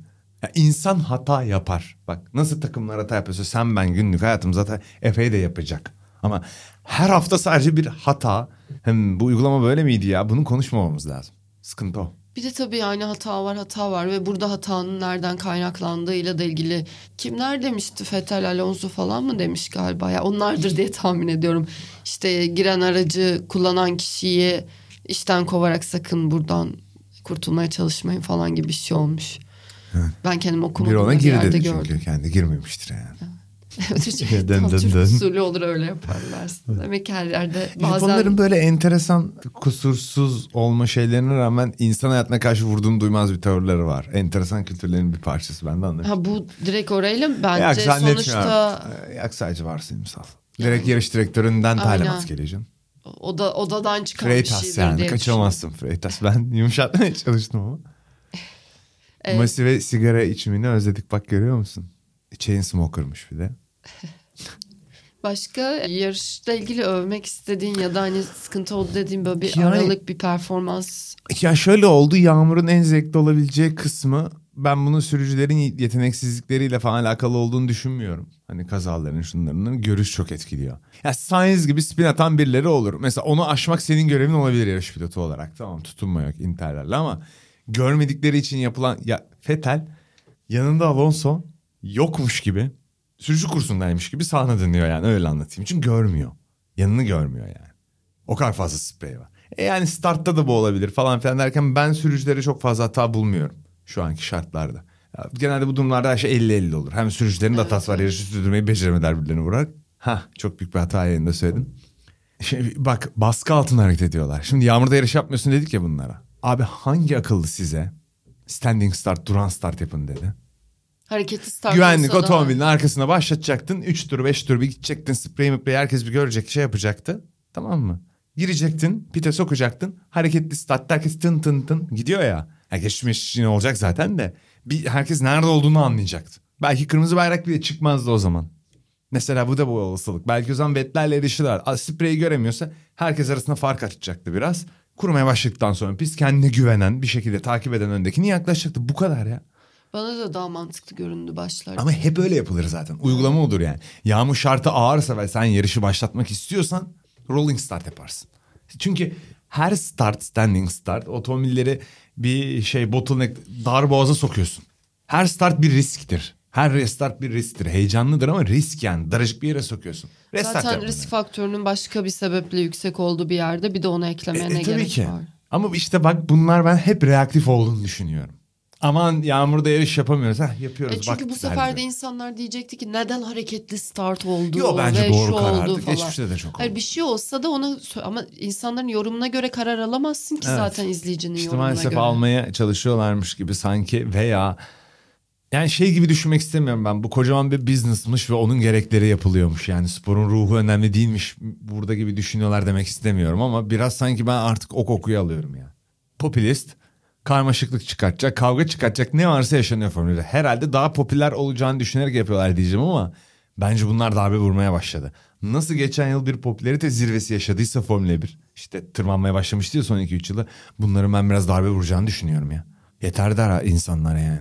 Ya insan hata yapar. Bak nasıl takımlar hata yapıyorsa sen ben günlük hayatım zaten epey de yapacak. Ama her hafta sadece bir hata. Hem bu uygulama böyle miydi ya? Bunu konuşmamamız lazım. Sıkıntı o. Bir de tabii yani hata var hata var ve burada hatanın nereden kaynaklandığıyla da ilgili kimler demişti Vettel Alonso falan mı demiş galiba ya onlardır diye tahmin ediyorum. İşte giren aracı kullanan kişiyi işten kovarak sakın buradan kurtulmaya çalışmayın falan gibi bir şey olmuş. Ben kendim okumadım ona bir gir yerde dedi gördüm. çünkü kendi girmemiştir yani. Evet, şey, Dön, tam dön, Türk usulü olur öyle yaparlar. Demek her yerde bazen Japonların böyle enteresan kusursuz olma şeylerine rağmen insan hayatına karşı vurduğunu duymaz bir tavırları var. Enteresan kültürlerin bir parçası ben de anladım. ha, bu direkt orayla bence zannetmiyorum. sonuçta Ee, Yok sadece varsayımsal. Direkt yarış direktöründen talimat geleceğim. oda, odadan çıkan bir Freitas şeydir yani diye kaçamazsın Freitas. Ben yumuşatmaya çalıştım ama. Evet. Masi ve sigara içimini özledik bak görüyor musun? Chain smoker'mış bir de. Başka yarışla ilgili övmek istediğin ya da hani sıkıntı oldu dediğin böyle bir Yani- aralık bir performans. Ya şöyle oldu Yağmur'un en zevkli olabileceği kısmı ben bunun sürücülerin yeteneksizlikleriyle falan alakalı olduğunu düşünmüyorum. Hani kazaların şunların görüş çok etkiliyor. Ya Sainz gibi spin atan birileri olur. Mesela onu aşmak senin görevin olabilir yarış pilotu olarak. Tamam tutunma yok interlerle ama görmedikleri için yapılan ya Fetel yanında Alonso yokmuş gibi sürücü kursundaymış gibi sahne dönüyor yani öyle anlatayım. Çünkü görmüyor. Yanını görmüyor yani. O kadar fazla sprey var. E yani startta da bu olabilir falan filan derken ben sürücülere çok fazla hata bulmuyorum şu anki şartlarda. Ya genelde bu durumlarda her şey 50-50 olur. Hem sürücülerin de hatası var yarışı sürdürmeyi beceremediler birbirlerine vurarak. Ha çok büyük bir hata yayında söyledim. Şey, bak baskı altında hareket ediyorlar. Şimdi yağmurda yarış yapmıyorsun dedik ya bunlara. Abi hangi akıllı size standing start, duran start yapın dedi. Hareketli start Güvenlik otomobilin arkasına başlatacaktın. 3 tur 5 tur bir gidecektin. Sprey miprey herkes bir görecek şey yapacaktı. Tamam mı? Girecektin pite sokacaktın. Hareketli start herkes tın tın tın gidiyor ya. Herkes şimdi olacak zaten de. Bir, herkes nerede olduğunu anlayacaktı. Belki kırmızı bayrak bile çıkmazdı o zaman. Mesela bu da bu olasılık. Belki o zaman Vettel'le erişiler. Spreyi göremiyorsa herkes arasında fark açacaktı biraz. Kurmaya başladıktan sonra pist kendine güvenen bir şekilde takip eden öndekini yaklaşacaktı. Bu kadar ya. Bana da daha mantıklı göründü başlarda. Ama hep öyle yapılır zaten. Uygulama olur yani. Yağmur şartı ağırsa ve sen yarışı başlatmak istiyorsan rolling start yaparsın. Çünkü her start, standing start otomobilleri bir şey bottleneck dar boğaza sokuyorsun. Her start bir risktir. Her restart bir risktir. Heyecanlıdır ama risk yani. Daracık bir yere sokuyorsun. Restart Zaten risk faktörünün başka bir sebeple yüksek olduğu bir yerde bir de onu eklemeye E, ne e, tabii gerek ki. var? Ama işte bak bunlar ben hep reaktif olduğunu düşünüyorum. Aman yağmurda yarış yapamıyoruz. Heh, yapıyoruz. E çünkü bak bu sefer de insanlar diyecekti ki neden hareketli start oldu Yo, bence ve doğru şu karardı. oldu falan. Geçmişte de çok Hayır oldu. bir şey olsa da ona ama insanların yorumuna göre karar alamazsın ki Evet. zaten izleyicinin İşte yorumuna maalesef göre. almaya çalışıyorlarmış gibi sanki veya yani şey gibi düşünmek istemiyorum ben. Bu kocaman bir business'mış ve onun gerekleri yapılıyormuş. Yani sporun ruhu önemli değilmiş burada gibi düşünüyorlar demek istemiyorum ama biraz sanki ben artık o kokuyu alıyorum ya. Popülist, karmaşıklık çıkartacak, kavga çıkartacak ne varsa yaşanıyor formülde. Herhalde daha popüler olacağını düşünerek yapıyorlar diyeceğim ama bence bunlar darbe vurmaya başladı. Nasıl geçen yıl bir popülerite zirvesi yaşadıysa Formula 1 işte tırmanmaya başlamıştı ya son 2-3 yılı bunların ben biraz darbe vuracağını düşünüyorum ya. Yeter der insanlara yani.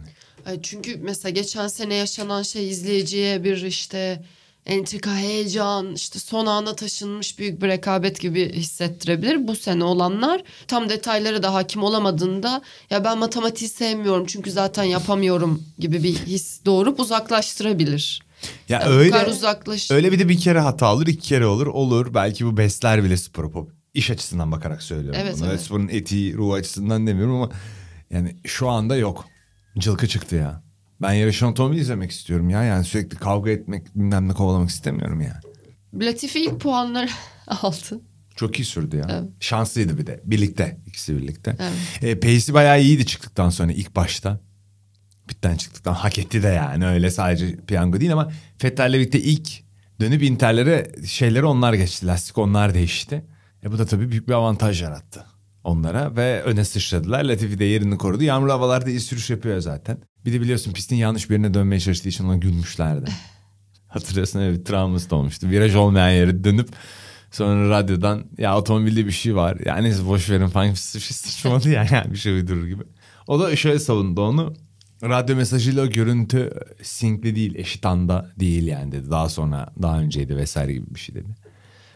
Çünkü mesela geçen sene yaşanan şey izleyiciye bir işte entrika heyecan işte son ana taşınmış büyük bir rekabet gibi hissettirebilir. Bu sene olanlar tam detaylara da hakim olamadığında ya ben matematiği sevmiyorum çünkü zaten yapamıyorum gibi bir his doğurup uzaklaştırabilir. Ya Yani öyle uzaklaş. öyle bir de bir kere hata olur, iki kere olur. Olur. Belki bu besler bile sporu pop. İş açısından bakarak söylüyorum Evet, bunu. evet. Sporun etiği, ruhu açısından demiyorum ama yani şu anda yok. Cılkı çıktı ya. Ben yarışan otomobil izlemek istiyorum ya. Yani sürekli kavga etmek, bilmem ne kovalamak istemiyorum ya. Latifi ilk puanları aldı. Çok iyi sürdü ya. Evet. Şanslıydı bir de. Birlikte. ikisi birlikte. Evet. E, pace'i bayağı iyiydi çıktıktan sonra ilk başta. Pitten çıktıktan hak etti de yani öyle sadece piyango değil ama Fettel'le birlikte ilk dönüp Inter'lere şeyleri onlar geçti. Lastik onlar değişti. E bu da tabii büyük bir avantaj yarattı onlara ve öne sıçradılar. Latifi de yerini korudu. Yağmurlu havalarda iyi sürüş yapıyor zaten. Bir de biliyorsun pistin yanlış bir yerine dönmeye çalıştığı için ona gülmüşlerdi. Hatırlıyorsun evet bir travması da olmuştu. Viraj olmayan yere dönüp sonra radyodan ya otomobilde bir şey var. Yani boş verin falan bir şey sıçramadı ya yani bir şey uydurur gibi. O da şöyle savundu onu. Radyo mesajıyla o görüntü sinkli değil, eşit anda değil yani dedi. Daha sonra, daha önceydi vesaire gibi bir şey dedi.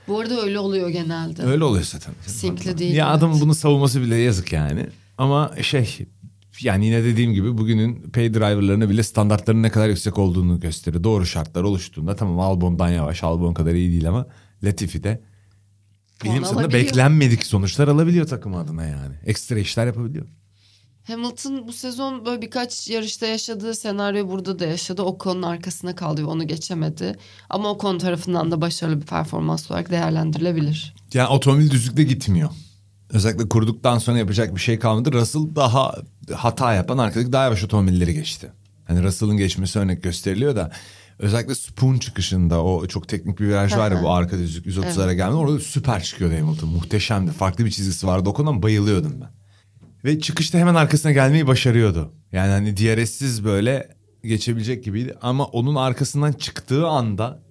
Bu arada öyle oluyor genelde. Öyle oluyor zaten. Sinkli değil. Ya evet. adamın bunu savunması bile yazık yani. Ama şey yani yine dediğim gibi bugünün pay driverlarına bile standartların ne kadar yüksek olduğunu gösteriyor. Doğru şartlar oluştuğunda tamam Albon'dan yavaş Albon kadar iyi değil ama Latifi de bilim alabiliyor. beklenmedik sonuçlar alabiliyor takım adına yani. Ekstra işler yapabiliyor. Hamilton bu sezon böyle birkaç yarışta yaşadığı senaryo burada da yaşadı. Ocon'un arkasına kaldı ve onu geçemedi. Ama Ocon tarafından da başarılı bir performans olarak değerlendirilebilir. Yani otomobil düzlükte gitmiyor. Özellikle kurduktan sonra yapacak bir şey kalmadı. Russell daha hata yapan arkadaki daha yavaş otomobilleri geçti. Hani Russell'ın geçmesi örnek gösteriliyor da özellikle Spoon çıkışında o çok teknik bir viraj var ya bu arka düzlük 130'lara geldi. Orada süper çıkıyordu Hamilton. Muhteşemdi. Farklı bir çizgisi vardı. O konudan bayılıyordum ben. Ve çıkışta hemen arkasına gelmeyi başarıyordu. Yani hani DRS'siz böyle geçebilecek gibiydi. Ama onun arkasından çıktığı anda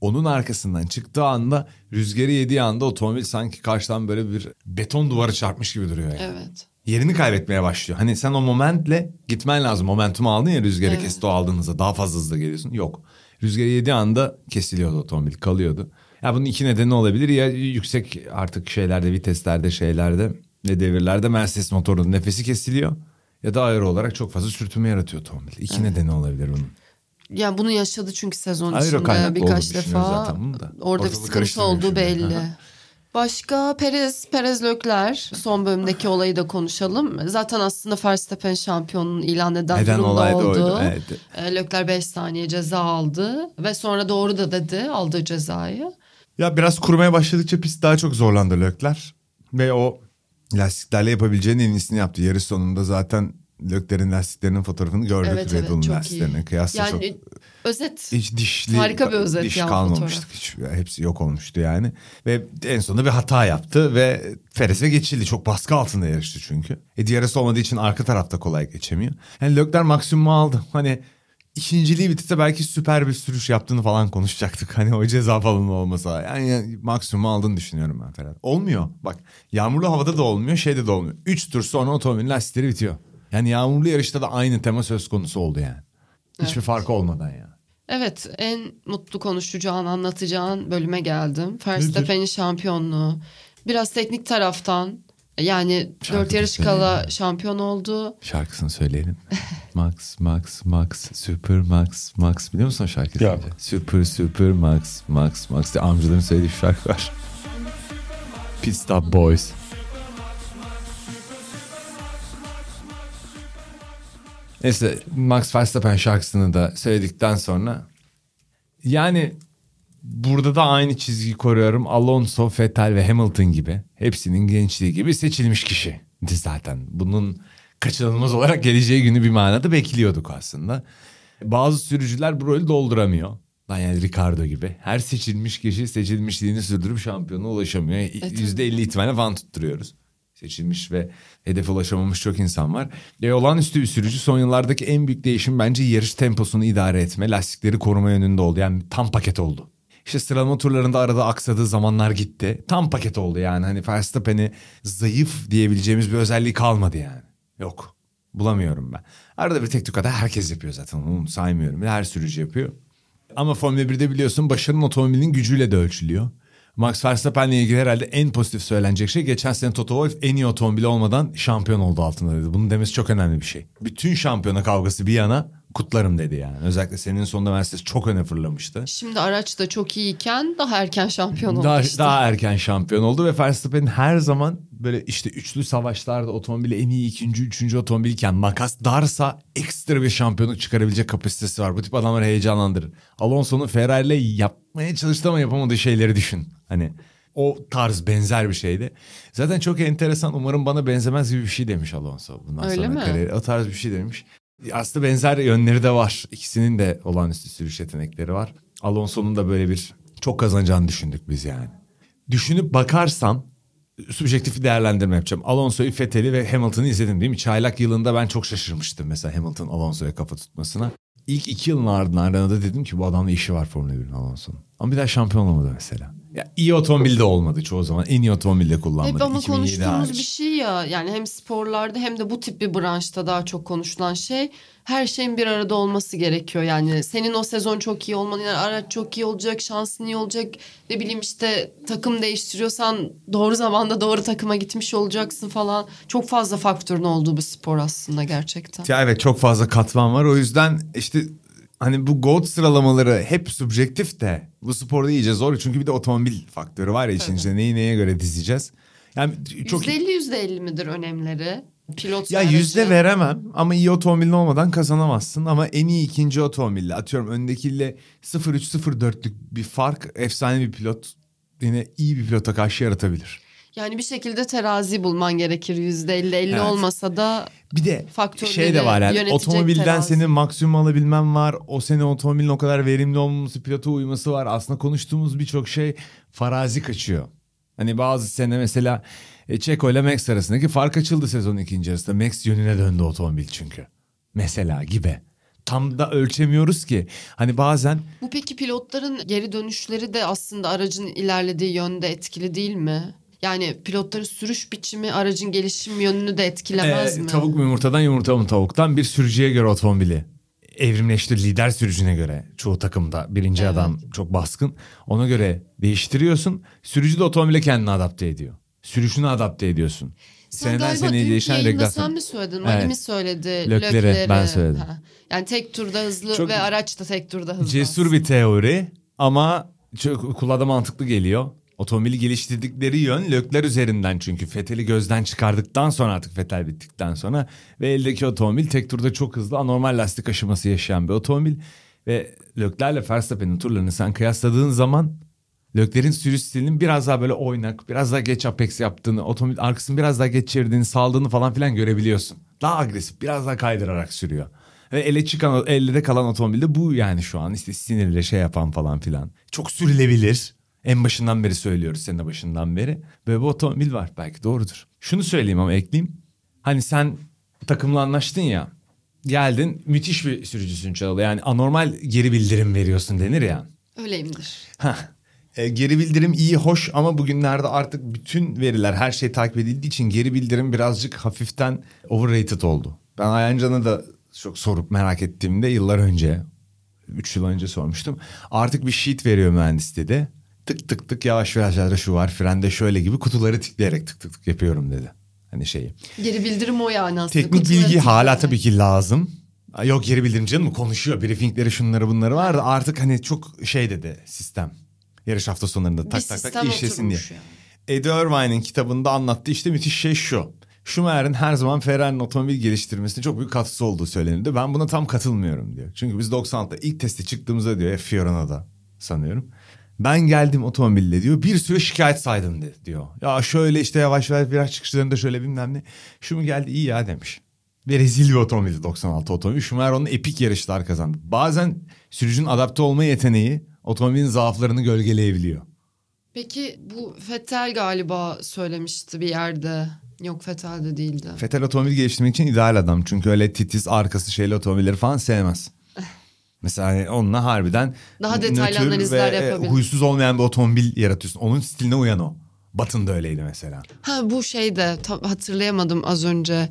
onun arkasından çıktığı anda rüzgarı yediği anda otomobil sanki karşıdan böyle bir beton duvarı çarpmış gibi duruyor yani. Evet. Yerini kaybetmeye başlıyor. Hani sen o momentle gitmen lazım. Momentumu aldın ya rüzgarı Evet. kesti o aldığınızda daha fazla hızla geliyorsun. Yok. Rüzgarı yediği anda kesiliyordu otomobil kalıyordu. Ya bunun iki nedeni olabilir ya yüksek artık şeylerde viteslerde şeylerde ne devirlerde Mercedes motorunun nefesi kesiliyor. Ya da aero olarak çok fazla sürtünme yaratıyor otomobil. İki nedeni olabilir bunun. Yani bunu yaşadı çünkü sezon Aero içinde birkaç defa. zaten da. Orada bir sıkıntı olduğu belli. Başka Perez, Perez Lökler son bölümdeki olayı da konuşalım. Zaten aslında Verstappen şampiyonun ilan eden Neden durumda oldu. oydu. Evet. E, Lökler 5 saniye ceza aldı ve sonra doğru da dedi aldığı cezayı. Ya biraz kurmaya başladıkça pist daha çok zorlandı Lökler. Ve o lastiklerle yapabileceğinin en iyisini yaptı. Yarış sonunda zaten Lökler'in lastiklerinin fotoğrafını gördük. Evet, Red evet, Bull'un çok lastiklerine iyi. kıyasla Yani çok özet. hiç dişli Harika bir özet diş ya kalmamıştık. Hiç, hepsi yok olmuştu yani. Ve en sonunda bir hata yaptı ve Perez'e geçildi. Çok baskı altında yarıştı çünkü. E DRS olmadığı için arka tarafta kolay geçemiyor. Yani Lökler maksimumu aldı. Hani ikinciliği bitirse belki süper bir sürüş yaptığını falan konuşacaktık. Hani o ceza falan olmasa. Yani, yani maksimumu aldığını düşünüyorum ben Ferhat. Olmuyor. Bak yağmurlu havada da olmuyor şeyde de olmuyor. Üç tur sonra otomobilin lastikleri bitiyor. Yani yağmurlu yarışta da aynı tema söz konusu oldu yani. Hiçbir Evet. farkı olmadan yani. Evet en mutlu konuşacağın anlatacağın bölüme geldim. Verstappen'in şampiyonluğu. Biraz teknik taraftan yani Şarkı dört yarış kala şampiyon oldu. Şarkısını söyleyelim. Max, Max, Max, Super Max, Max. Biliyor musun o şarkıyı? Yok. Super, Super Max, Max, Max diye amcaların söylediği bir şarkı var. Pit Stop Boys. Neyse Max Verstappen şarkısını da söyledikten sonra yani burada da aynı çizgiyi koruyorum. Alonso, Vettel ve Hamilton gibi hepsinin gençliği gibi seçilmiş kişi zaten. Bunun kaçınılmaz olarak geleceği günü bir manada bekliyorduk aslında. Bazı sürücüler bu rolü dolduramıyor. Daniel Ricciardo gibi. Her seçilmiş kişi seçilmişliğini sürdürüp şampiyona ulaşamıyor. Yüzde elli ihtimalle van tutturuyoruz. Seçilmiş ve hedefe ulaşamamış çok insan var. E, olağanüstü bir sürücü son yıllardaki en büyük değişim bence yarış temposunu idare etme, lastikleri koruma yönünde oldu. Yani tam paket oldu. İşte sıralama turlarında arada aksadığı zamanlar gitti. Tam paket oldu yani. Hani Verstappen'i zayıf diyebileceğimiz bir özelliği kalmadı yani. Yok. Bulamıyorum ben. Arada bir tek tükada herkes yapıyor zaten. Onu saymıyorum. Her sürücü yapıyor. Ama Formula 1'de biliyorsun başarının otomobilin gücüyle de ölçülüyor. Max Verstappen'le ilgili herhalde en pozitif söylenecek şey geçen sene Toto Wolff en iyi otomobil olmadan şampiyon oldu altında dedi. Bunun demesi çok önemli bir şey. Bütün şampiyona kavgası bir yana kutlarım dedi yani. Özellikle senin sonunda Mercedes çok öne fırlamıştı. Şimdi araç da çok iyiyken daha erken şampiyon oldu Daha, işte. daha erken şampiyon oldu ve Verstappen her zaman böyle işte üçlü savaşlarda otomobili en iyi ikinci, üçüncü otomobilken makas darsa ekstra bir şampiyonluk çıkarabilecek kapasitesi var. Bu tip adamları heyecanlandırır. Alonso'nun Ferrari ile yapmaya çalıştı ama yapamadığı şeyleri düşün. Hani o tarz benzer bir şeydi. Zaten çok enteresan umarım bana benzemez gibi bir şey demiş Alonso. Bundan Öyle sonra mi? kariyeri. O tarz bir şey demiş. Aslında benzer yönleri de var. İkisinin de olağanüstü sürüş yetenekleri var. Alonso'nun da böyle bir çok kazanacağını düşündük biz yani. Düşünüp bakarsam subjektif değerlendirme yapacağım. Alonso'yu, Vettel'i ve Hamilton'ı izledim değil mi? Çaylak yılında ben çok şaşırmıştım mesela Hamilton Alonso'ya kafa tutmasına. İlk iki yılın ardından da dedim ki bu adamla işi var Formula 1'in Alonso'nun. Ama bir daha şampiyon olamadı mesela. Ya iyi otomobilde olmadı çoğu zaman. En iyi otomobilde kullanmadı. Hep ama 2007 konuştuğumuz hariç. bir şey ya yani hem sporlarda hem de bu tip bir branşta daha çok konuşulan şey her şeyin bir arada olması gerekiyor. Yani senin o sezon çok iyi olman yani araç çok iyi olacak şansın iyi olacak ne bileyim işte takım değiştiriyorsan doğru zamanda doğru takıma gitmiş olacaksın falan. Çok fazla faktörün olduğu bir spor aslında gerçekten. Ya evet çok fazla katman var. O yüzden işte hani bu GOAT sıralamaları hep subjektif de bu sporda iyice zor. Çünkü bir de otomobil faktörü var ya işin içinde neyi neye göre dizeceğiz. Yani çok %50 %50 midir önemleri? Pilot ya yüzde veremem ama iyi otomobilin olmadan kazanamazsın. Ama en iyi ikinci otomobille atıyorum öndekiyle 0-3-0-4'lük bir fark efsane bir pilot yine iyi bir pilota karşı yaratabilir. Yani bir şekilde terazi bulman gerekir %50 50 Evet. olmasa da Bir de şey de var yani otomobilden terazi. senin maksimum alabilmen var. O sene otomobilin o kadar verimli olmaması, pilota uyması var. Aslında konuştuğumuz birçok şey farazi kaçıyor. Hani bazı sene mesela e, Çeko ile Max arasındaki fark açıldı sezonun ikinci yarısında. Max yönüne döndü otomobil çünkü. Mesela gibi. Tam da ölçemiyoruz ki. Hani bazen Bu peki pilotların geri dönüşleri de aslında aracın ilerlediği yönde etkili değil mi? Yani pilotların sürüş biçimi aracın gelişim yönünü de etkilemez e, mi? tavuk mu yumurtadan yumurta mı tavuktan bir sürücüye göre otomobili evrimleştir lider sürücüne göre çoğu takımda birinci Evet. adam çok baskın ona göre değiştiriyorsun sürücü de otomobile kendini adapte ediyor sürüşünü adapte ediyorsun Sen seneden seneye değişen regülasyon sen mi söyledin? Evet. mi söyledi? Lökler'e. ben söyledim. Ha. Yani tek turda hızlı Çok ve araç da tek turda hızlı. cesur bir teori ama çok kulağa da mantıklı geliyor otomobili geliştirdikleri yön lökler üzerinden çünkü Fethel'i gözden çıkardıktan sonra artık Fethel bittikten sonra ve eldeki otomobil tek turda çok hızlı anormal lastik aşıması yaşayan bir otomobil ve löklerle Verstappen'in turlarını sen kıyasladığın zaman Lökler'in sürüş stilinin biraz daha böyle oynak, biraz daha geç apex yaptığını, otomobil arkasını biraz daha geç çevirdiğini, saldığını falan filan görebiliyorsun. Daha agresif, biraz daha kaydırarak sürüyor. Ve ele çıkan, elde kalan otomobilde bu yani şu an işte sinirle şey yapan falan filan. Çok sürülebilir. En başından beri söylüyoruz senin başından beri. Böyle bu otomobil var belki doğrudur. Şunu söyleyeyim ama ekleyeyim. Hani sen takımla anlaştın ya. Geldin müthiş bir sürücüsün Çağla. Yani anormal geri bildirim veriyorsun denir ya. Öyleyimdir. Heh. E, geri bildirim iyi hoş ama bugünlerde artık bütün veriler her şey takip edildiği için geri bildirim birazcık hafiften overrated oldu. Ben Ayancan'a da çok sorup merak ettiğimde yıllar önce 3 yıl önce sormuştum. Artık bir sheet veriyor mühendis dedi. Tık tık tık yavaş yavaş şu var frende şöyle gibi kutuları tıklayarak tık tık tık yapıyorum dedi. Hani şeyi. Geri bildirim o yani aslında. Teknik Kutuları bilgi hala tabii ki lazım. Yok geri bildirim canım konuşuyor. Briefingleri şunları bunları var da artık hani çok şey dedi sistem. Yarış hafta sonlarında tak tak tak işlesin diye. yani. Eddie Irvine'in kitabında anlattığı işte müthiş şey şu. Schumacher'in her zaman Ferrari'nin otomobil geliştirmesine çok büyük katkısı olduğu söylenirdi. Ben buna tam katılmıyorum diyor. Çünkü biz 96'da ilk teste çıktığımızda diyor Fiorena'da sanıyorum. Ben geldim otomobille diyor bir sürü şikayet saydım diyor. Ya şöyle işte yavaş yavaş viraj çıkışlarında şöyle bilmem ne. Şu mu geldi iyi ya demiş. Ve rezil bir otomobildi 96 otomobil. Schumacher onun epik yarışlar kazandı. Bazen sürücünün adapte olma yeteneği otomobilin zaaflarını gölgeleyebiliyor. Peki bu Fettel galiba söylemişti bir yerde. Yok Fettel de değildi. Fetel otomobil geliştirmek için ideal adam. Çünkü öyle titiz arkası şeyli otomobilleri falan sevmez. Mesela hani onunla harbiden Daha detaylı analizler e, yapabilir. huysuz olmayan bir otomobil yaratıyorsun. Onun stiline uyan o. Batın da öyleydi mesela. Ha bu şeyde tam hatırlayamadım az önce.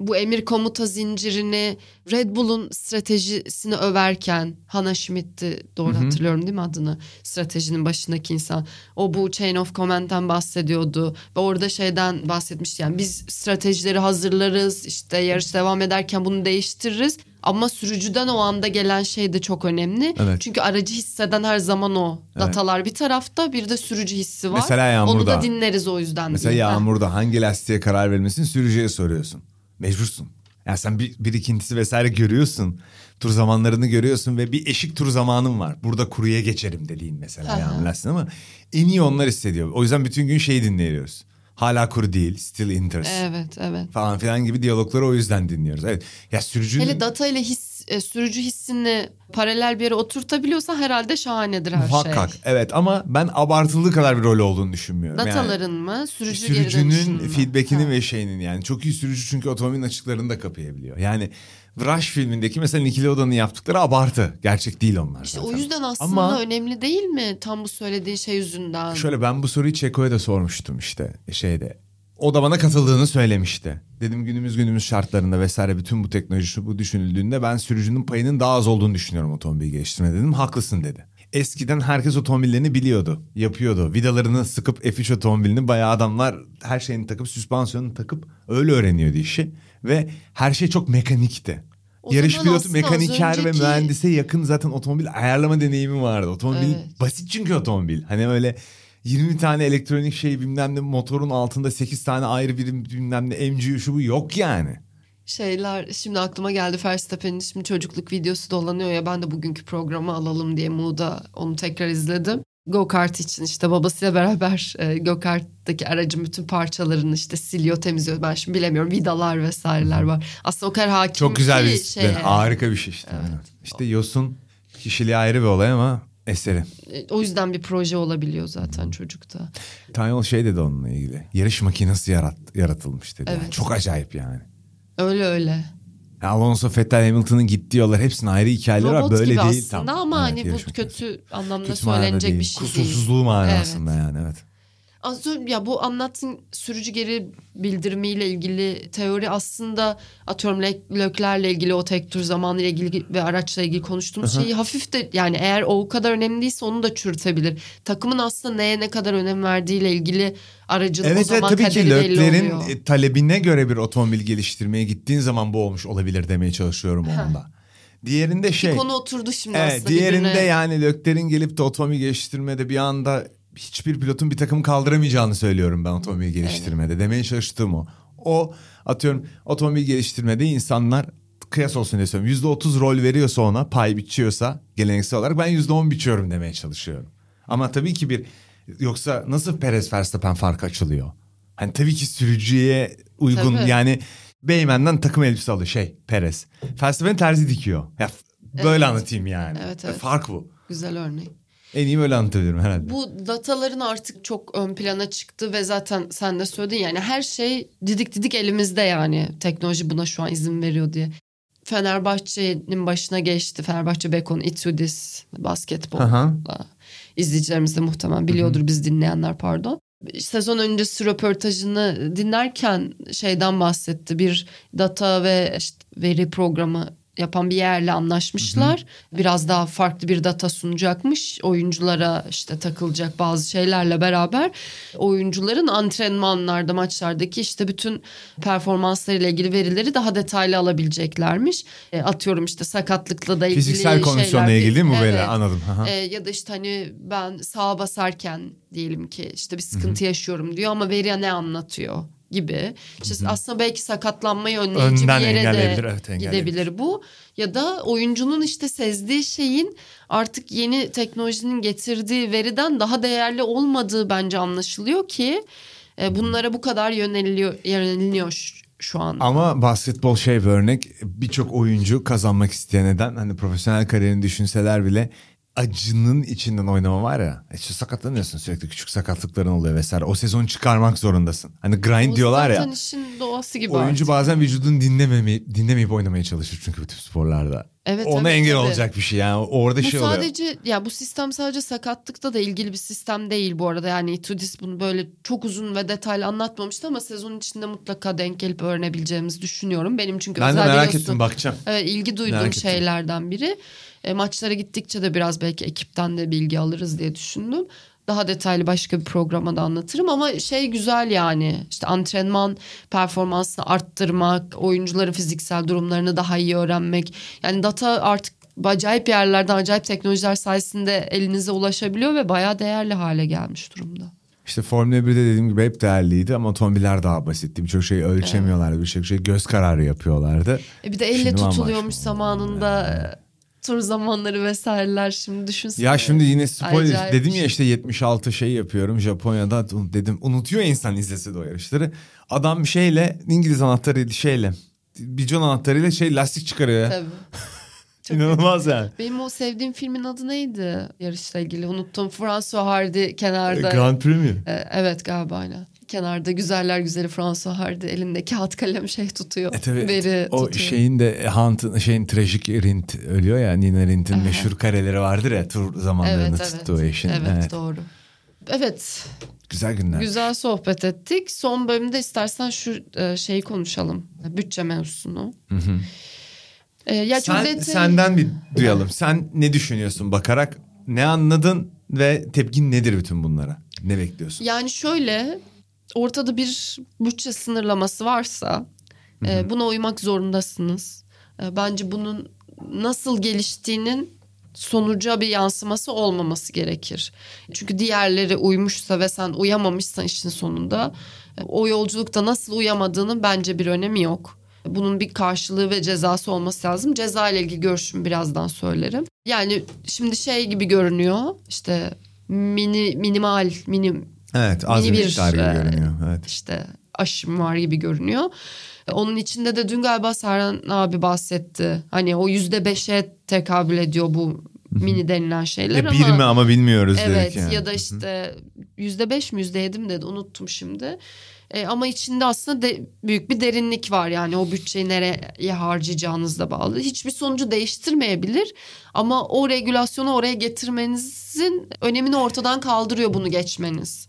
Bu emir komuta zincirini Red Bull'un stratejisini överken Hannah Schmidt'ti doğru hatırlıyorum değil mi adını? Stratejinin başındaki insan. O bu Chain of Command'den bahsediyordu ve orada şeyden bahsetmişti. Yani biz stratejileri hazırlarız işte yarış devam ederken bunu değiştiririz. Ama sürücüden o anda gelen şey de çok önemli. Evet. Çünkü aracı hisseden her zaman o. Evet. Datalar bir tarafta bir de sürücü hissi var. Mesela Onu yağmurda. da dinleriz o yüzden. Mesela diye. Ha. yağmurda hangi lastiğe karar vermesini sürücüye soruyorsun. Mecbursun. Yani sen bir birikintisi vesaire görüyorsun. Tur zamanlarını görüyorsun ve bir eşik tur zamanın var. Burada kuruya geçerim dediğin mesela lastiği ama en iyi onlar hissediyor. O yüzden bütün gün şeyi dinliyoruz. Hala kuru değil, still enters Evet evet. falan filan gibi diyalogları o yüzden dinliyoruz. Evet. Ya sürücünün Hele data ile his, e, sürücü hissini paralel bir yere oturtabiliyorsa herhalde şahanedir her muhakkak şey. evet ama ben abartıldığı kadar bir rol olduğunu düşünmüyorum. Yani- Dataların mı? Sürücü sürücünün feedbackini Ha. ve şeyinin yani çok iyi sürücü çünkü otomobilin açıklarını da kapayabiliyor. Yani Rush filmindeki mesela Niki Lauda'nın yaptıkları abartı. Gerçek değil onlar İşte zaten. o yüzden aslında Ama- önemli değil mi tam bu söylediğin şey yüzünden? Şöyle ben bu soruyu Çeko'ya da sormuştum işte şeyde. O da bana katıldığını söylemişti. Dedim günümüz günümüz şartlarında vesaire bütün bu teknoloji şu bu düşünüldüğünde ben sürücünün payının daha az olduğunu düşünüyorum otomobil geliştirme dedim. Haklısın dedi. Eskiden herkes otomobillerini biliyordu, yapıyordu. Vidalarını sıkıp F3 otomobilini bayağı adamlar her şeyini takıp süspansiyonunu takıp öyle öğreniyordu işi. Ve her şey çok mekanikti. O Yarış pilotu mekaniker ve önceki- mühendise yakın zaten otomobil ayarlama deneyimi vardı. Otomobil Evet. basit çünkü otomobil. Hani öyle 20 tane elektronik şey bilmem ne motorun altında 8 tane ayrı bir bilmem ne MCU şu bu yok yani. Şeyler şimdi aklıma geldi Verstappen'in şimdi çocukluk videosu dolanıyor ya ben de bugünkü programı alalım diye Mood'a onu tekrar izledim. Go kart için işte babasıyla beraber e, go karttaki aracın bütün parçalarını işte siliyor temizliyor. Ben şimdi bilemiyorum vidalar vesaireler var. Aslında o kadar hakim Çok güzel bir şeye. Harika bir şey işte. aynen. İşte Yosun kişiliği ayrı bir olay ama eseri. E, O yüzden bir proje olabiliyor zaten çocukta. Tanyol şey dedi onunla ilgili. Yarış makinesi yarat, yaratılmış dedi. Yani Evet. çok acayip yani. Öyle öyle. Alonso, Vettel, Hamilton'ın gittiği yollar hepsinin ayrı hikayeleri var. Robot Böyle gibi değil aslında tam. ama Evet, hani bu kötü anlamda Kötü söylenecek değil. bir şey değil. Kusursuzluğu manasında Evet. yani evet. Az önce ya bu anlattığın sürücü geri bildirimiyle ilgili teori aslında atıyorum Lö- Lökler'le ilgili o tek tur zamanı ile ilgili ve araçla ilgili konuştuğumuz şeyi hafif de yani eğer o o kadar önemli değilse onu da çürütebilir. Takımın aslında neye ne kadar önem verdiğiyle ilgili aracın o Evet evet zaman tabii ki Lökler'in e, talebine göre bir otomobil geliştirmeye gittiğin zaman bu olmuş olabilir demeye çalışıyorum onda. Diğerinde şey. Konu oturdu şimdi Evet, aslında diğerinde birbirine. yani Lökler'in gelip de otomobil geliştirmede bir anda hiçbir pilotun bir takım kaldıramayacağını söylüyorum ben otomobil geliştirmede. Demeye çalıştığım o. O atıyorum otomobil geliştirmede insanlar kıyas olsun diye söylüyorum. %30 rol veriyorsa ona pay biçiyorsa geleneksel olarak ben %10 biçiyorum demeye çalışıyorum. Ama tabii ki bir yoksa nasıl Perez Verstappen fark açılıyor? Hani tabii ki sürücüye uygun Tabii. yani Beymen'den takım elbise alıyor şey Perez. Verstappen terzi dikiyor. Ya böyle anlatayım yani. Evet, evet. Fark bu. Güzel örnek. En iyi böyle anlatabilirim herhalde. Bu dataların artık çok ön plana çıktı ve zaten sen de söyledin yani her şey didik didik elimizde yani. Teknoloji buna şu an izin veriyor diye. Fenerbahçe'nin başına geçti. Fenerbahçe Bekon Itudis basketbol. Aha. İzleyicilerimiz de muhtemelen biliyordur biz dinleyenler pardon. Sezon öncesi röportajını dinlerken şeyden bahsetti. Bir data ve işte veri programı yapan bir yerle anlaşmışlar. Biraz daha farklı bir data sunacakmış. Oyunculara işte takılacak bazı şeylerle beraber oyuncuların antrenmanlarda, maçlardaki işte bütün performanslarıyla ilgili verileri daha detaylı alabileceklermiş. E, atıyorum işte sakatlıkla da ilgili Fiziksel kondisyonla ilgili değil mi? Evet. Anladım. Aha. E, ya da işte hani ben sağa basarken diyelim ki işte bir sıkıntı yaşıyorum diyor ama veri ne anlatıyor gibi. İşte aslında belki sakatlanmayı önleyici Önden bir yere de evet, gidebilir bu. Ya da oyuncunun işte sezdiği şeyin artık yeni teknolojinin getirdiği veriden daha değerli olmadığı bence anlaşılıyor ki e, bunlara bu kadar yöneliliyor, yöneliniyor şu, şu an. Ama basketbol şey bir örnek birçok oyuncu kazanmak isteyen neden hani profesyonel kariyerini düşünseler bile acının içinden oynama var ya işte sakatlanıyorsun sürekli küçük sakatlıkların oluyor vesaire o sezon çıkarmak zorundasın. Hani grind Bu diyorlar ya işin doğası gibi oyuncu artık. bazen vücudunu dinlememeyip, dinlemeyip oynamaya çalışır çünkü bu tip sporlarda. Evet, Ona evet, engel tabii. olacak bir şey yani orada Bu şey oluyor. sadece ya bu sistem sadece sakatlıkta da ilgili bir sistem değil bu arada. Yani Itudis bunu böyle çok uzun ve detaylı anlatmamıştı ama sezon içinde mutlaka denk gelip öğrenebileceğimizi düşünüyorum. Benim çünkü Ben de özel merak biliyorsun, ettim bakacağım. Evet, ilgi duyduğum Merak ettim. şeylerden biri. E, maçlara gittikçe de biraz belki ekipten de bilgi alırız diye düşündüm. Daha detaylı başka bir programa da anlatırım ama şey güzel yani işte antrenman performansını arttırmak, oyuncuların fiziksel durumlarını daha iyi öğrenmek. Yani data artık acayip yerlerden acayip teknolojiler sayesinde elinize ulaşabiliyor ve bayağı değerli hale gelmiş durumda. İşte Formula 1'de dediğim gibi hep değerliydi ama otomobiller daha basitti. Birçok şeyi ölçemiyorlardı. Birçok şey göz kararı yapıyorlardı. E bir de elle Şimdi tutuluyormuş zamanında e, tur zamanları vesaireler şimdi düşünsene. Ya şimdi yine spoiler Acayip dedim ya şey. işte 76 şey yapıyorum Japonya'da dedim unutuyor insan izlese de o yarışları. Adam bir şeyle İngiliz anahtarıyla şeyle bicon anahtarıyla şey lastik çıkarıyor ya. Tabii. Çok İnanılmaz yani. Benim o sevdiğim filmin adı neydi? Yarışla ilgili unuttum. François Hardy kenarda. Grand Prix mi? E, evet galiba aynen. Kenarda güzeller güzeli François Hardy elinde kağıt kalem şey tutuyor. E tabii Veri o tutuyor. şeyin de Hunt'ın şeyin trajik Rint ölüyor ya Nina Rint'in meşhur kareleri vardır ya tur zamanlarını evet, evet. tuttuğu eşin. Evet, Evet. doğru. Evet Güzel günler. güzel sohbet ettik. Son bölümde istersen şu e, şeyi konuşalım. Bütçe mevzusunu. E, ya Sen, detay- senden bir duyalım. Sen ne düşünüyorsun bakarak? Ne anladın ve tepkin nedir bütün bunlara? Ne bekliyorsun? Yani şöyle ortada bir bütçe sınırlaması varsa e, buna uymak zorundasınız. E, bence bunun nasıl geliştiğinin sonuca bir yansıması olmaması gerekir. Çünkü diğerleri uymuşsa ve sen uyamamışsan işin sonunda e, o yolculukta nasıl uyamadığının bence bir önemi yok. Bunun bir karşılığı ve cezası olması lazım. Ceza ile ilgili görüşümü birazdan söylerim. Yani şimdi şey gibi görünüyor. işte mini minimal minim Evet az bir gibi e, görünüyor. Evet. işte aşım var gibi görünüyor. Onun içinde de dün galiba Serhan abi bahsetti. Hani o yüzde beşe tekabül ediyor bu mini denilen şeyler E, ama. bir mi ama bilmiyoruz Evet dedik yani. ya da işte yüzde beş mi yüzde yedi mi dedi unuttum şimdi. E, ama içinde aslında de, büyük bir derinlik var yani o bütçeyi nereye harcayacağınızla bağlı. Hiçbir sonucu değiştirmeyebilir ama o regülasyonu oraya getirmenizin önemini ortadan kaldırıyor bunu geçmeniz.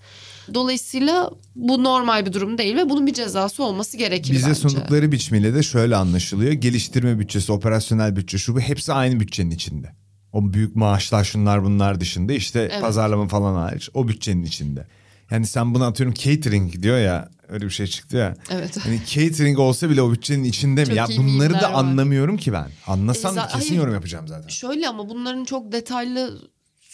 Dolayısıyla bu normal bir durum değil ve bunun bir cezası olması gerekir Bize bence. sundukları biçimiyle de şöyle anlaşılıyor. Geliştirme bütçesi, operasyonel bütçe şu bu hepsi aynı bütçenin içinde. O büyük maaşlar şunlar bunlar dışında işte Evet. pazarlama falan hariç o bütçenin içinde. Yani sen buna atıyorum catering diyor ya öyle bir şey çıktı ya. Evet. Hani catering olsa bile o bütçenin içinde mi? Çok Ya bunları da var. anlamıyorum ki ben. Anlasam E, kesin hayır. yorum yapacağım zaten. Şöyle ama bunların çok detaylı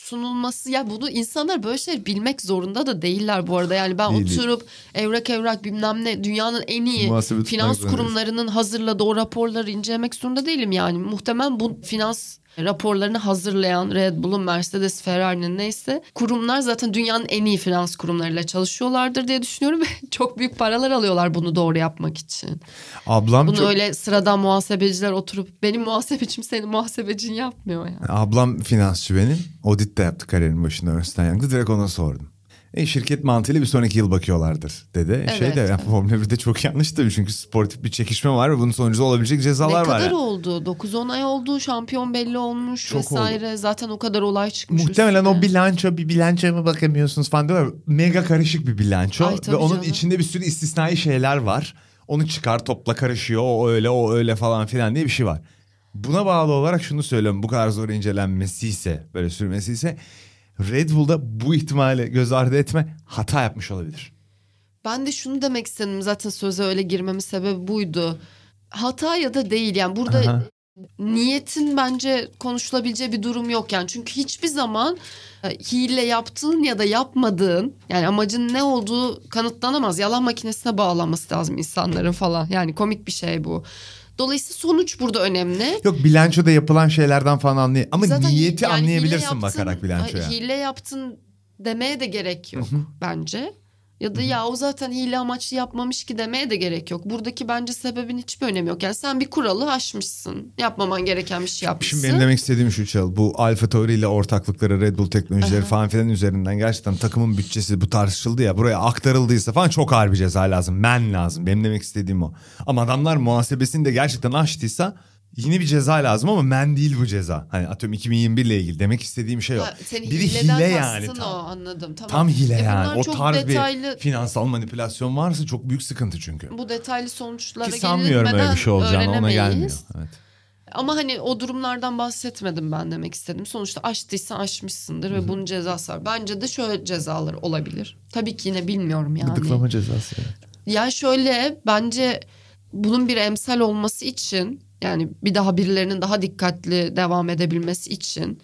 sunulması ya bunu insanlar böyle şeyler bilmek zorunda da değiller bu arada. Yani ben Değil, değil. oturup evrak evrak bilmem ne dünyanın en iyi Muhasebe finans kurumlarının hazırladığı o raporları incelemek zorunda değilim yani. Muhtemelen bu finans raporlarını hazırlayan Red Bull'un, Mercedes, Ferrari'nin neyse kurumlar zaten dünyanın en iyi finans kurumlarıyla çalışıyorlardır diye düşünüyorum ve çok büyük paralar alıyorlar bunu doğru yapmak için. Ablam Bunu çok... öyle sıradan muhasebeciler oturup benim muhasebecim senin muhasebecin yapmıyor yani. Ablam finansçı benim. Audit de yaptı kariyerin başında Ernst Young'da. Direkt ona sordum. E, şirket mantığıyla bir sonraki yıl bakıyorlardır dedi. Evet. şey de yani Formula 1'de çok yanlış tabii çünkü sportif bir çekişme var ve bunun sonucunda olabilecek cezalar ne var. kadar yani. oldu? 9-10 ay oldu. Şampiyon belli olmuş Çok vesaire. Zaten o kadar olay çıkmış. Muhtemelen üstüne. o bilanço bir bilançoya mı bakamıyorsunuz falan diyorlar. Mega karışık bir bilanço Ay, ve onun canım. içinde bir sürü istisnai şeyler var. Onu çıkar topla karışıyor o öyle o öyle falan filan diye bir şey var. Buna bağlı olarak şunu söylüyorum bu kadar zor incelenmesi ise böyle sürmesi ise Red Bull'da bu ihtimali göz ardı etme hata yapmış olabilir. Ben de şunu demek istedim. Zaten söze öyle girmemin sebebi buydu. Hata ya da değil yani burada Aha. niyetin bence konuşulabileceği bir durum yok yani. Çünkü hiçbir zaman e, hile yaptığın ya da yapmadığın yani amacın ne olduğu kanıtlanamaz. Yalan makinesine bağlanması lazım insanların falan. Yani komik bir şey bu. Dolayısıyla sonuç burada önemli. Yok bilançoda yapılan şeylerden falan anlay ama Zaten niyeti yani anlayabilirsin yaptın, bakarak bilançoya. Hile yaptın demeye de gerek yok bence. Ya da ya o zaten hile amaçlı yapmamış ki demeye de gerek yok. Buradaki bence sebebin hiçbir önemi yok. Yani sen bir kuralı aşmışsın. Yapmaman gereken bir şey yapmışsın. Şimdi benim demek istediğim şu Çal. Bu Alfa Tauri ile ortaklıkları Red Bull teknolojileri Aha. falan filan üzerinden gerçekten takımın bütçesi bu tartışıldı ya. Buraya aktarıldıysa falan çok ağır bir ceza lazım. Men lazım. Benim demek istediğim o. Ama adamlar muhasebesini de gerçekten aştıysa yine bir ceza lazım ama men değil bu ceza. Hani atıyorum 2021 ile ilgili demek istediğim şey o. Ha, Biri hileden hile yani tam. o anladım. Tamam. Tam hile E yani. O çok tarz detaylı, bir finansal manipülasyon varsa çok büyük sıkıntı çünkü. bu detaylı sonuçlara Ki sanmıyorum öyle bir şey olacağını ona öğrenemeyiz. gelmiyor. Evet. Ama hani o durumlardan bahsetmedim ben demek istedim. Sonuçta aştıysan aşmışsındır ve bunun cezası var. Bence de şöyle cezalar olabilir. Tabii ki yine bilmiyorum yani. Gıdıklama cezası. Ya şöyle bence bunun bir emsal olması için yani bir daha birilerinin daha dikkatli devam edebilmesi için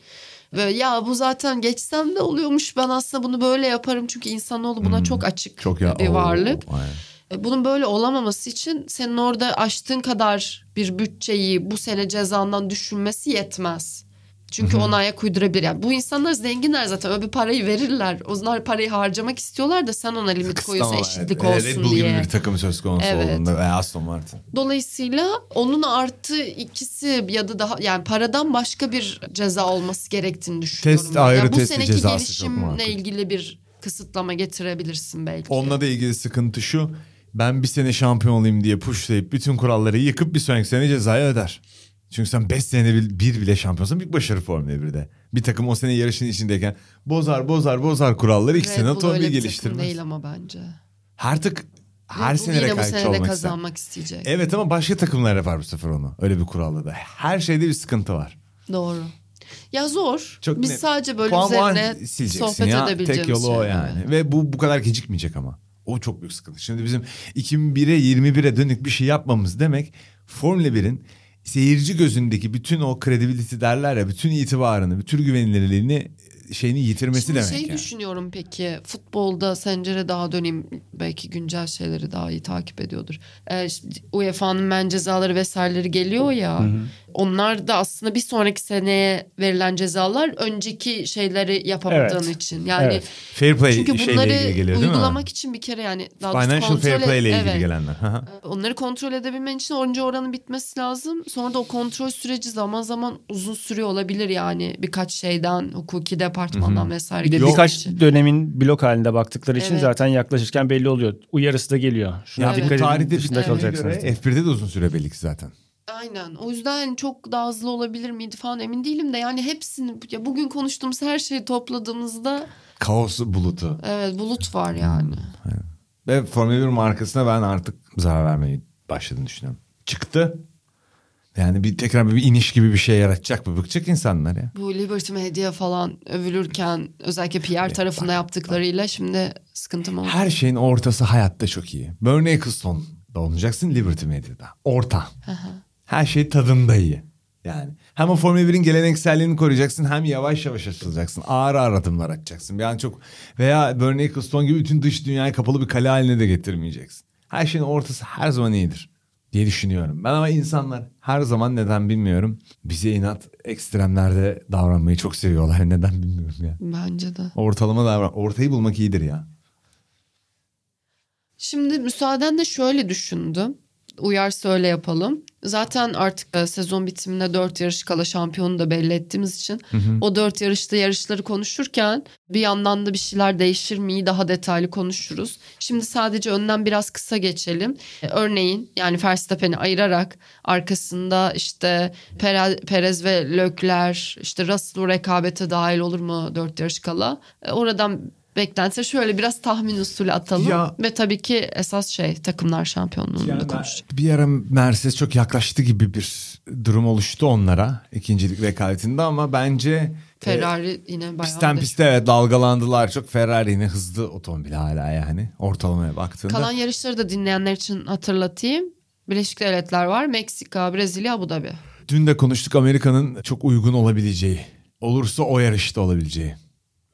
ve ya bu zaten geçsem de oluyormuş ben aslında bunu böyle yaparım çünkü insanoğlu buna Hmm. çok açık Çok ya. bir Oo, varlık. aynen. E, Bunun böyle olamaması için senin orada aştığın kadar bir bütçeyi bu sene cezandan düşünmesi yetmez. Çünkü ona ayak uydurabilir. Yani bu insanlar zenginler zaten öyle bir parayı verirler. Onlar parayı harcamak istiyorlar da sen ona limit koyuyorsun Kısıtlama eşitlik var. olsun Red Bull diye. gibi bir takım söz konusu Evet. olduğunda veya Aston Martin. Dolayısıyla onun artı ikisi ya da daha yani paradan başka bir ceza olması gerektiğini düşünüyorum. Test ben. ayrı, Yani bu testi seneki cezası gelişimle ilgili bir kısıtlama getirebilirsin belki. Onunla da ilgili sıkıntı şu. Ben bir sene şampiyon olayım diye pushlayıp bütün kuralları yıkıp bir sonraki sene cezayı öder. Çünkü sen 5 senede bir, bile şampiyonsan büyük başarı Formula 1'de. Bir takım o sene yarışın içindeyken bozar bozar bozar kuralları iki Red sene otomobil geliştirmez. değil ama bence. Artık her Red sene rekabetçi olmak ister. kazanmak isteyecek. Evet ama başka takımlar yapar bu sefer onu. Öyle bir kuralda da. Her şeyde bir sıkıntı var. Doğru. Ya zor. Çok Biz net. sadece böyle Puan üzerine sohbet ya. edebileceğimiz Tek yolu o şeyler. yani. Ve bu bu kadar gecikmeyecek ama. O çok büyük sıkıntı. Şimdi bizim 2001'e 21'e dönük bir şey yapmamız demek Formula 1'in seyirci gözündeki bütün o credibility derler ya bütün itibarını, bütün güvenilirliğini şeyini yitirmesi Şimdi demek şey yani. düşünüyorum peki futbolda Sencer'e daha döneyim belki güncel şeyleri daha iyi takip ediyordur. Ee, UEFA'nın men cezaları vesaireleri geliyor ya onlar da aslında bir sonraki seneye verilen cezalar önceki şeyleri yapamadığın Evet. için. Yani Evet. Fair play çünkü bunları ilgili geliyor değil mi? uygulamak için bir kere yani daha Financial fair play ile ilgili evet. gelenler. Hı. Onları kontrol edebilmen için oyuncu oranı bitmesi lazım. Sonra da o kontrol süreci zaman zaman uzun sürüyor olabilir yani. Birkaç şeyden, hukuki departmandan vesaire. Bir de gibi birkaç için. dönemin blok halinde baktıkları için Evet. zaten yaklaşırken belli oluyor. Uyarısı da geliyor. Şuna Ya Evet. bu dikkat edin tarihte dışında bitmeye kalacaksınız. göre diye. F1'de de uzun süre belli ki zaten. Aynen. O yüzden çok daha hızlı olabilir miydi falan emin değilim de yani hepsini ya bugün konuştuğumuz her şeyi topladığımızda Kaos bulutu. evet bulut var yani. Ve Formula 1 markasına ben artık zarar vermeyi başladığını düşünüyorum. Çıktı. Yani bir tekrar bir iniş gibi bir şey yaratacak mı? Bıkacak insanlar ya. Bu Liberty Media falan övülürken özellikle PR tarafında yaptıklarıyla şimdi sıkıntım oldu. Her şeyin ortası hayatta çok iyi. Bernie Eccleston'da olacaksın Liberty Media'da. Orta. Her şey tadında iyi. Yani hem o Formula 1'in gelenekselliğini koruyacaksın hem yavaş yavaş açılacaksın. Ağır ağır adımlar atacaksın. Yani çok veya Bernie Eccleston gibi bütün dış dünyaya kapalı bir kale haline de getirmeyeceksin. Her şeyin ortası her zaman iyidir. diye düşünüyorum. Ben ama insanlar her zaman neden bilmiyorum. Bize inat ekstremlerde davranmayı çok seviyorlar. Neden bilmiyorum ya. Bence de. Ortalama davran. Ortayı bulmak iyidir ya. Şimdi müsaadenle şöyle düşündüm. Uyar söyle yapalım. Zaten artık e, sezon bitiminde dört yarış kala şampiyonu da belli ettiğimiz için o dört yarışta yarışları konuşurken bir yandan da bir şeyler değişir mi daha detaylı konuşuruz. Şimdi sadece önden biraz kısa geçelim. E, Örneğin yani Verstappen'i ayırarak arkasında işte Pere- Perez ve Leclerc işte Russell rekabete dahil olur mu dört yarış kala? E, Oradan beklenti şöyle biraz tahmin usulü atalım Ya- ve tabii ki esas şey takımlar şampiyonluğunu da konuşacağız. Bir ara Mercedes çok yaklaştı gibi bir durum oluştu onlara ikincilik rekabetinde ama bence e, Ferrari yine bayağı pistten da- piste evet dalgalandılar. Çok Ferrari yine hızlı otomobil hala yani ortalamaya baktığında. Kalan yarışları da dinleyenler için hatırlatayım. Birleşik Devletler var. Meksika, Brezilya, Abu Dhabi. Dün de konuştuk Amerika'nın çok uygun olabileceği. Olursa o yarışta olabileceği.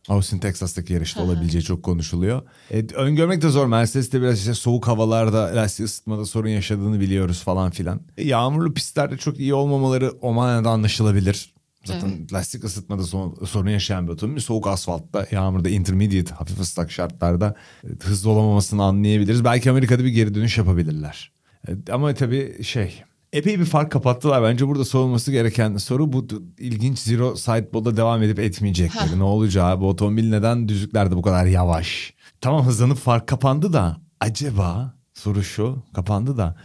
Austin Texas'taki yarışta olabileceği çok konuşuluyor. E, öngörmek de zor. Mercedes'te biraz işte soğuk havalarda lastik ısıtmada sorun yaşadığını biliyoruz falan filan. E, yağmurlu pistlerde çok iyi olmamaları o manada anlaşılabilir. Zaten lastik ısıtmada son- sorun yaşayan bir otomobil. Soğuk asfaltta, yağmurda, intermediate, hafif ıslak şartlarda e, hızlı olamamasını anlayabiliriz. Belki Amerika'da bir geri dönüş yapabilirler. E, ama tabii şey epey bir fark kapattılar. Bence burada sorulması gereken soru bu ilginç zero sideball'da devam edip etmeyecekleri. ne olacağı bu otomobil neden düzlüklerde bu kadar yavaş? Tamam hızlanıp fark kapandı da acaba soru şu kapandı da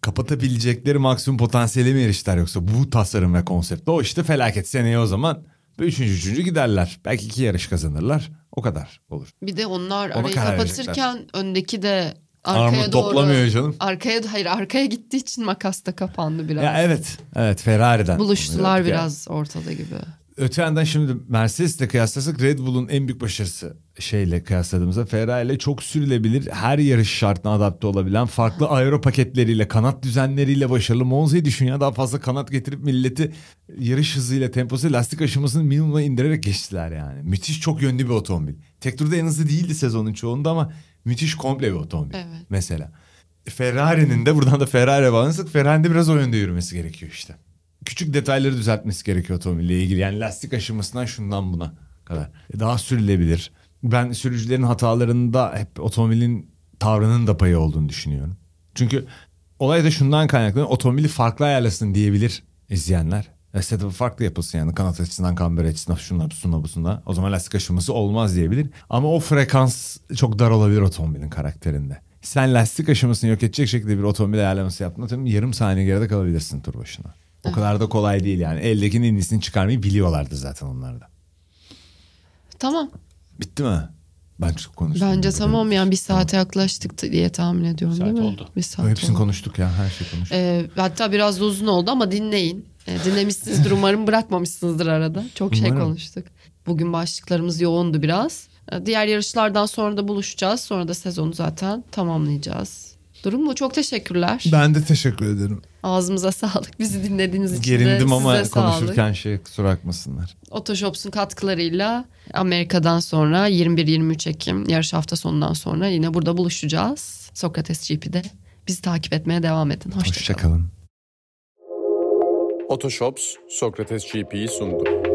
kapatabilecekleri maksimum potansiyeli mi eriştiler yoksa bu tasarım ve konseptle o işte felaket seneye o zaman ve üçüncü üçüncü giderler. Belki iki yarış kazanırlar. O kadar olur. Bir de onlar Ona arayı kapatırken öndeki de arkaya Armut doğru. toplamıyor canım. Arkaya hayır arkaya gittiği için makas da kapandı biraz. Ya evet. Evet Ferrari'den. Buluştular Ya- biraz ortada gibi. Öte yandan şimdi Mercedes'le kıyaslasak Red Bull'un en büyük başarısı şeyle kıyasladığımızda Ferrari ile çok sürülebilir her yarış şartına adapte olabilen farklı aero paketleriyle kanat düzenleriyle başarılı Monza'yı düşün ya daha fazla kanat getirip milleti yarış hızıyla temposu lastik aşamasını minimuma indirerek geçtiler yani. Müthiş çok yönlü bir otomobil. Tek turda en hızlı değildi sezonun çoğunda ama müthiş komple bir otomobil Evet. mesela. Ferrari'nin de buradan da Ferrari'ye bağlanırsak Ferrari'nin de biraz o yönde yürümesi gerekiyor işte. Küçük detayları düzeltmesi gerekiyor otomobille ilgili. Yani lastik aşımasından şundan buna kadar. Daha sürülebilir. Ben sürücülerin hatalarında hep otomobilin tavrının da payı olduğunu düşünüyorum. Çünkü olay da şundan kaynaklanıyor. Otomobili farklı ayarlasın diyebilir izleyenler. E, setup'ı farklı yapılsın yani kanat açısından, kamber açısından, şunlar, busuna, busuna. O zaman lastik aşıması olmaz diyebilir. Ama o frekans çok dar olabilir otomobilin karakterinde. Sen lastik aşamasını yok edecek şekilde bir otomobil ayarlaması yaptın. Tabii yarım saniye geride kalabilirsin tur başına. O kadar da kolay değil yani. Eldekinin en iyisini çıkarmayı biliyorlardı zaten onlar da. Tamam. Bitti mi? Ben çok konuştum. Bence Burada. tamam yani bir saate yaklaştık diye tahmin ediyorum Saat değil mi? oldu. Bir saat Hepsini oldu. konuştuk ya her şeyi konuştuk. Ee, hatta biraz da uzun oldu ama dinleyin. Ee, dinlemişsinizdir umarım bırakmamışsınızdır arada. Çok şey Umarım. konuştuk. Bugün başlıklarımız yoğundu biraz. Ee, Diğer yarışlardan sonra da buluşacağız. Sonra da sezonu zaten tamamlayacağız. Durum bu. Çok teşekkürler. Ben de teşekkür ederim. Ağzımıza sağlık. Bizi dinlediğiniz için de Gerildim ama size sağlık. konuşurken şey kusura bakmasınlar. Otoshops'un katkılarıyla Amerika'dan sonra 21-23 Ekim yarış hafta sonundan sonra yine burada buluşacağız. Sokrates GP'de. Bizi takip etmeye devam edin. Hoşçakalın. Hoşçakalın. Otoshops Sokrates GP'yi sundu.